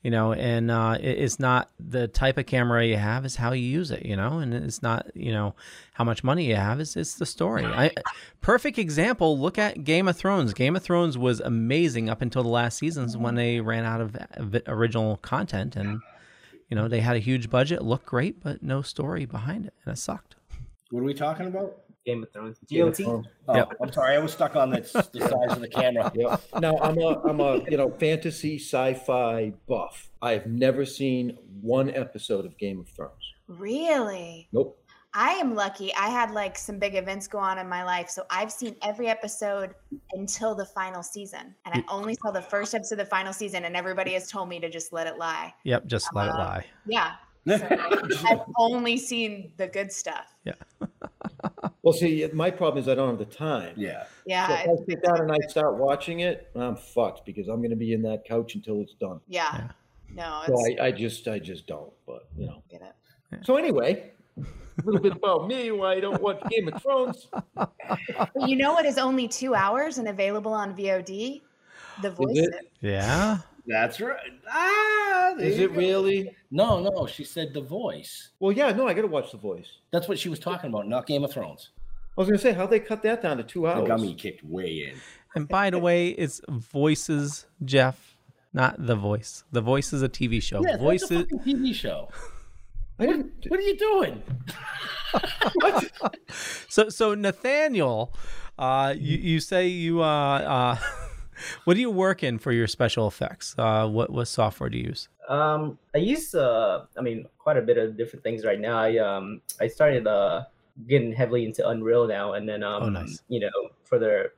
You know, and uh, it, it's not the type of camera you have; it's how you use it. You know, and it's not you know how much money you have; it's it's the story. I, perfect example. Look at Game of Thrones. Game of Thrones was amazing up until the last seasons when they ran out of of original content, and you know they had a huge budget, looked great, but no story behind it, and it sucked. What are we talking about? Game of Thrones. Game of GOT. Thrones. Oh, I'm sorry, I was stuck on the, the size of the camera. Yeah. Now I'm a I'm a you know fantasy sci-fi buff. I have never seen one episode of Game of Thrones. Really? Nope. I am lucky. I had like some big events go on in my life. So I've seen every episode until the final season. And I only saw the first episode of the final season, and everybody has told me to just let it lie. Yep, just let it Uh, lie. Yeah. So I've only seen the good stuff. Yeah. well, see, my problem is I don't have the time. Yeah. Yeah, So if I sit down and I start watching it, I'm fucked because I'm going to be in that couch until it's done. Yeah. No, So I, I just I just don't. But you know. get it. So anyway, a little bit about me why I don't watch Game of Thrones. But you know what is only two hours and available on VOD? The voice. Yeah. That's right. Ah, there Is you it go. really? No, no. She said the voice. Well, yeah, no, I got to watch The Voice. That's what she was talking about, not Game of Thrones. I was going to say, how'd they cut that down to two hours? The hours? gummy kicked way in. And by the way, it's voices, Jeff, not the voice. The voice is a TV show. Yeah, voices. that's a fucking TV show. I didn't. What are you doing? So so Nathaniel, uh, you you say you uh, uh, what do you work in for your special effects? Uh, what what software do you use? Um, I use uh, I mean, quite a bit of different things right now. I um, I started uh, getting heavily into Unreal now, and then um, Oh, nice. you know, for the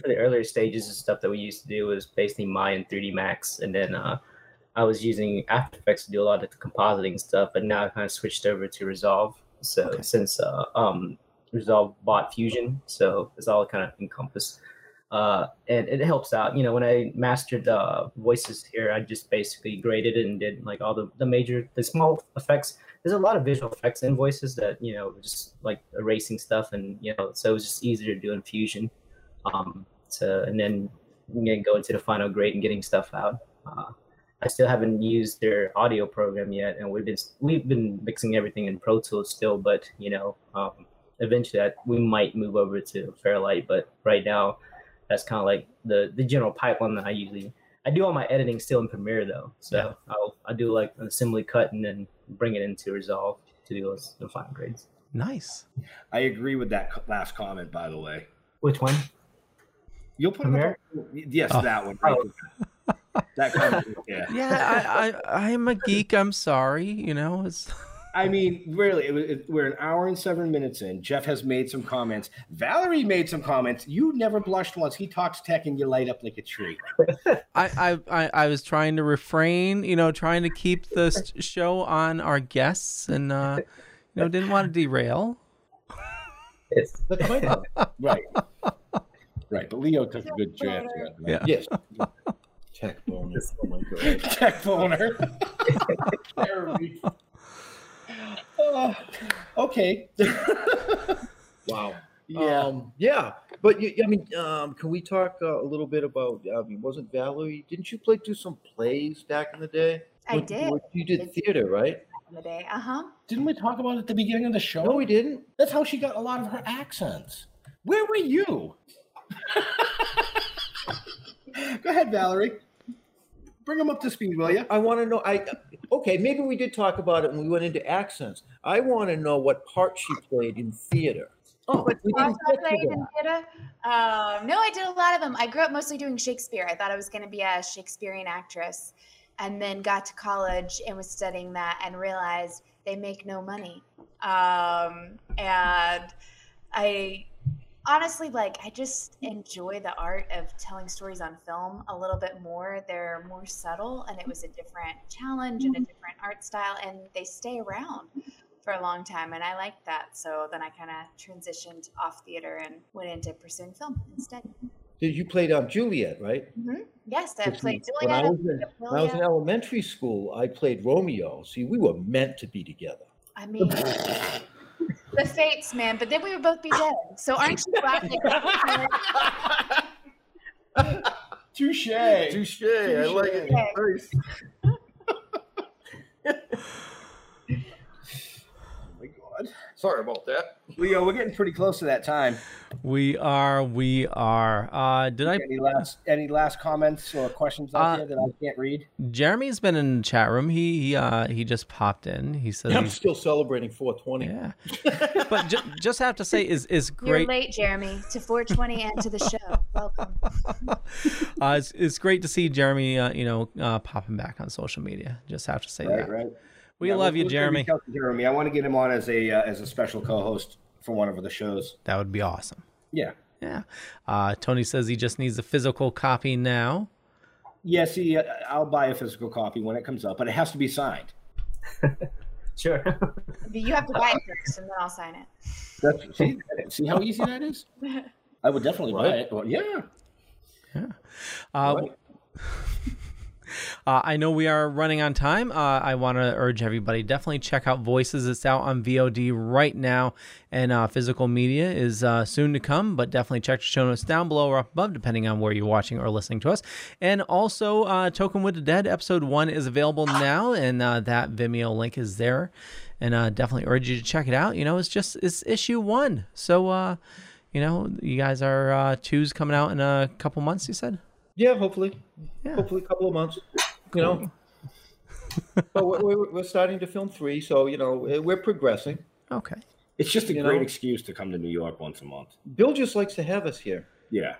for the earlier stages of stuff that we used to do was basically Maya and 3D Max, and then uh, I was using After Effects to do a lot of the compositing stuff, but now I kind of switched over to Resolve. So since uh, um, Resolve bought Fusion, so it's all kind of encompassed. Uh, and it helps out. You know, when I mastered uh, voices here, I just basically graded it and did like all the, the major, the small effects. There's a lot of visual effects in voices that, you know, just like erasing stuff. And, you know, so it was just easier to do in Fusion. Um, so, and then you know, go into the final grade and getting stuff out. Uh, I still haven't used their audio program yet, and we've been we've been mixing everything in Pro Tools still. But you know, um, eventually I, we might move over to Fairlight. But right now, that's kind of like the the general pipeline that I usually. I do all my editing still in Premiere though, so I'll I do like an assembly cut and then bring it into Resolve to do those the final grades. Nice. I agree with that last comment, by the way. Which one? You'll put Premiere? it up. Yes, Oh. that one. Right That comment. Yeah. Yeah, I, I I'm a geek. I'm sorry. You know, it's I mean, really, it, it, we're an hour and seven minutes in. Jeff has made some comments. Valerie made some comments. You never blushed once. He talks tech and you light up like a tree. I, I I I was trying to refrain. You know, trying to keep the show on our guests, and uh, you know, didn't want to derail. It's right. Right. But Leo took a good chance. Yeah. Yes. Tech boner. Oh my god. Tech boner. Jeremy. Oh, okay. Wow. Yeah. Um, yeah. But you, I mean, um, can we talk uh, a little bit about? I mean, wasn't Valerie? Didn't you play do some plays back in the day? I What- did. what- You did theater, right? in the day. Uh huh. Didn't we talk about it at the beginning of the show? No, we didn't. That's how she got a lot of her accents. Where were you? Go ahead, Valerie. Bring them up to speed, will you? I want to know. I okay. Maybe we did talk about it when we went into accents. I want to know what part she played in theater. Oh, What we I played in theater? Um, no, I did a lot of them. I grew up mostly doing Shakespeare. I thought I was going to be a Shakespearean actress, and then got to college and was studying that and realized they make no money. Um, and I honestly like I just enjoy the art of telling stories on film a little bit more. They're more subtle, and it was a different challenge and a different art style, and they stay around for a long time, and I liked that. So then I kind of transitioned off theater and went into pursuing film instead. Did you played um, Juliet, right? hmm Yes, I played means when I Juliet. was in, when I was in elementary school, I played Romeo. See, we were meant to be together. I mean, the fates, man. But then we would both be dead. So aren't you glad? that- Touche. Touche. I like it. Nice. Oh my God. Sorry about that. Leo, we're getting pretty close to that time. We are. We are. Uh, did I? Any last any last comments or questions out Uh, there that I can't read? Jeremy's been in the chat room. He he, uh, he just popped in. He said, I'm still celebrating 420. Yeah. but ju- just have to say is is great. You're late, Jeremy, to 420 and to the show. Welcome. Uh, it's, it's great to see Jeremy. Uh, you know, uh, popping back on social media. Just have to say Right, that. right. We Yeah, love you, Jeremy. reach out to Jeremy, I want to get him on as a uh, as a special co-host for one of the shows. That would be awesome. Yeah. Yeah. Uh, Tony says he just needs a physical copy now. Yeah, see, uh, I'll buy a physical copy when it comes up, but it has to be signed. Sure. You have to buy it first, and then I'll sign it. That's, see, see how easy that is? I would definitely buy Right. it. Well, yeah. Uh, uh, I know we are running on time. Uh, I want to urge everybody definitely check out Voices. It's out on VOD right now, and uh, physical media is uh, soon to come. But definitely check the show notes down below or up above, depending on where you're watching or listening to us. And also, uh, Talking with the Dead episode one is available now, and uh, that Vimeo link is there. And definitely urge you to check it out. You know, it's just it's issue one, so you know you guys are uh, two's coming out in a couple months. You said. Yeah, hopefully. Hopefully, a couple of months. You know. but we're, we're, we're starting to film three, so you know we're progressing. Okay. It's just a You great know? excuse to come to New York once a month. Bill just likes to have us here. Yeah.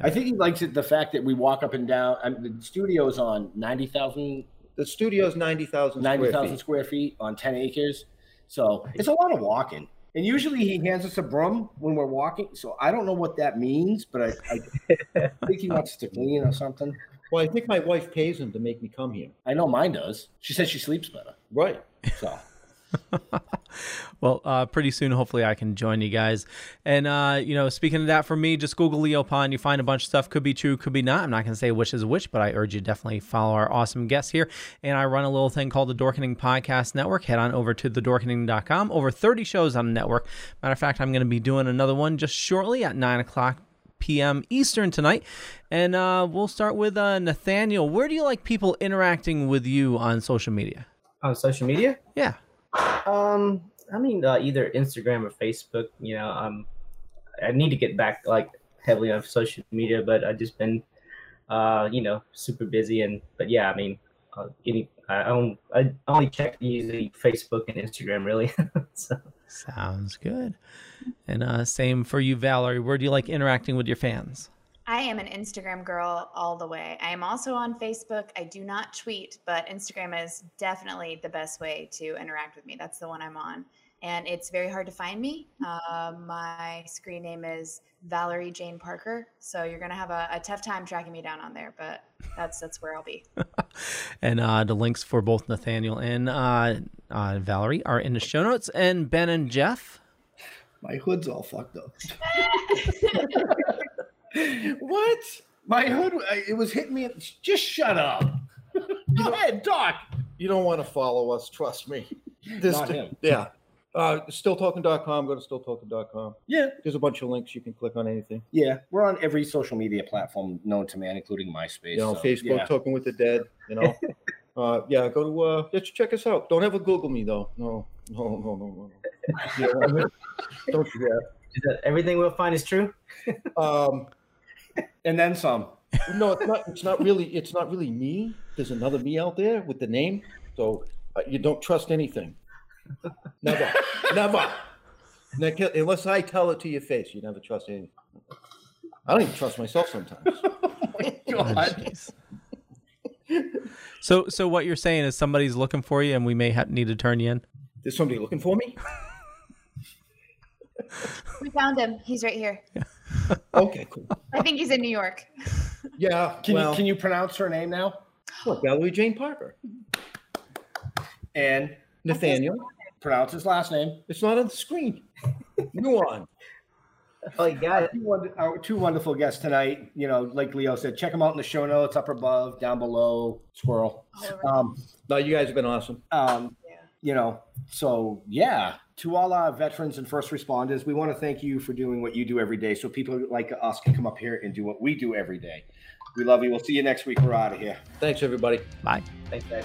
I think he likes it the fact that we walk up and down. I mean, the studio's on 90,000. The studio's 90,000 square 90,000 feet. square feet on 10 acres. So it's a lot of walking. And usually he hands us a broom when we're walking. So I don't know what that means, but I, I think he wants to clean or something. Well, I think my wife pays him to make me come here. I know mine does. She says she sleeps better. Right. So Well, uh, pretty soon, hopefully, I can join you guys. And uh, you know, speaking of that, for me, just Google Leo Pond. You find a bunch of stuff. Could be true, could be not. I'm not going to say which is which, but I urge you definitely follow our awesome guests here. And I run a little thing called the Dorkening Podcast Network. Head on over to thedorkening.com. Over 30 shows on the network. Matter of fact, I'm going to be doing another one just shortly at nine o'clock p.m. Eastern tonight. And uh, we'll start with uh, Nathaniel. Where do you like people interacting with you on social media? On social media? Yeah. Um, I mean, uh, either Instagram or Facebook. You know, um, I need to get back like heavily on social media, but I've just been, uh, you know, super busy. And but yeah, I mean, uh, any I only I only check usually Facebook and Instagram really. so Sounds good. And uh, same for you, Valerie. Where do you like interacting with your fans? I am an Instagram girl all the way. I am also on Facebook. I do not tweet, but Instagram is definitely the best way to interact with me. That's the one I'm on. And it's very hard to find me. Uh, my screen name is Valerie Jane Parker. So you're going to have a, a tough time tracking me down on there, but that's that's where I'll be. And uh, the links for both Nathaniel and uh, uh, Valerie are in the show notes. And Ben and Jeff. My hood's all fucked up. what? My hood, it was hitting me. Just shut up. Go ahead, talk. You don't want to follow us, trust me. Not him. Yeah. Uh, stilltalking.com. Go to stilltalking.com. Yeah. There's a bunch of links. You can click on anything. Yeah, we're on every social media platform known to man, including MySpace. You know, so, Facebook, yeah. Talking with the Dead. You know. uh, yeah. Go to. Uh, just check us out. Don't ever Google me though. No. No. No. No. No. no. Yeah, don't do that. is that everything we'll find is true? Um, and then some. No, it's not. It's not really. It's not really me. There's another me out there with the name. So uh, you don't trust anything. Never. Never. Nick, unless I tell it to your face, you never trust anything. I don't even trust myself sometimes. God. So, so what you're saying is somebody's looking for you, and we may have, need to turn you in. There's somebody looking for me. We found him. He's right here. Okay, cool. I think he's in New York. Yeah. Can well, you can you pronounce her name now? What, Valerie Jane Parker. And Nathaniel. Pronounce his last name. It's not on the screen. Go on. Oh, you got it. Two, our two wonderful guests tonight. You know, like Leo said, check them out in the show notes, up above, down below, squirrel. Um, no, you guys have been awesome. Um, You know, so yeah, to all our veterans and first responders, we want to thank you for doing what you do every day so people like us can come up here and do what we do every day. We love you. We'll see you next week. We're out of here. Thanks, everybody. Bye. Thanks, guys.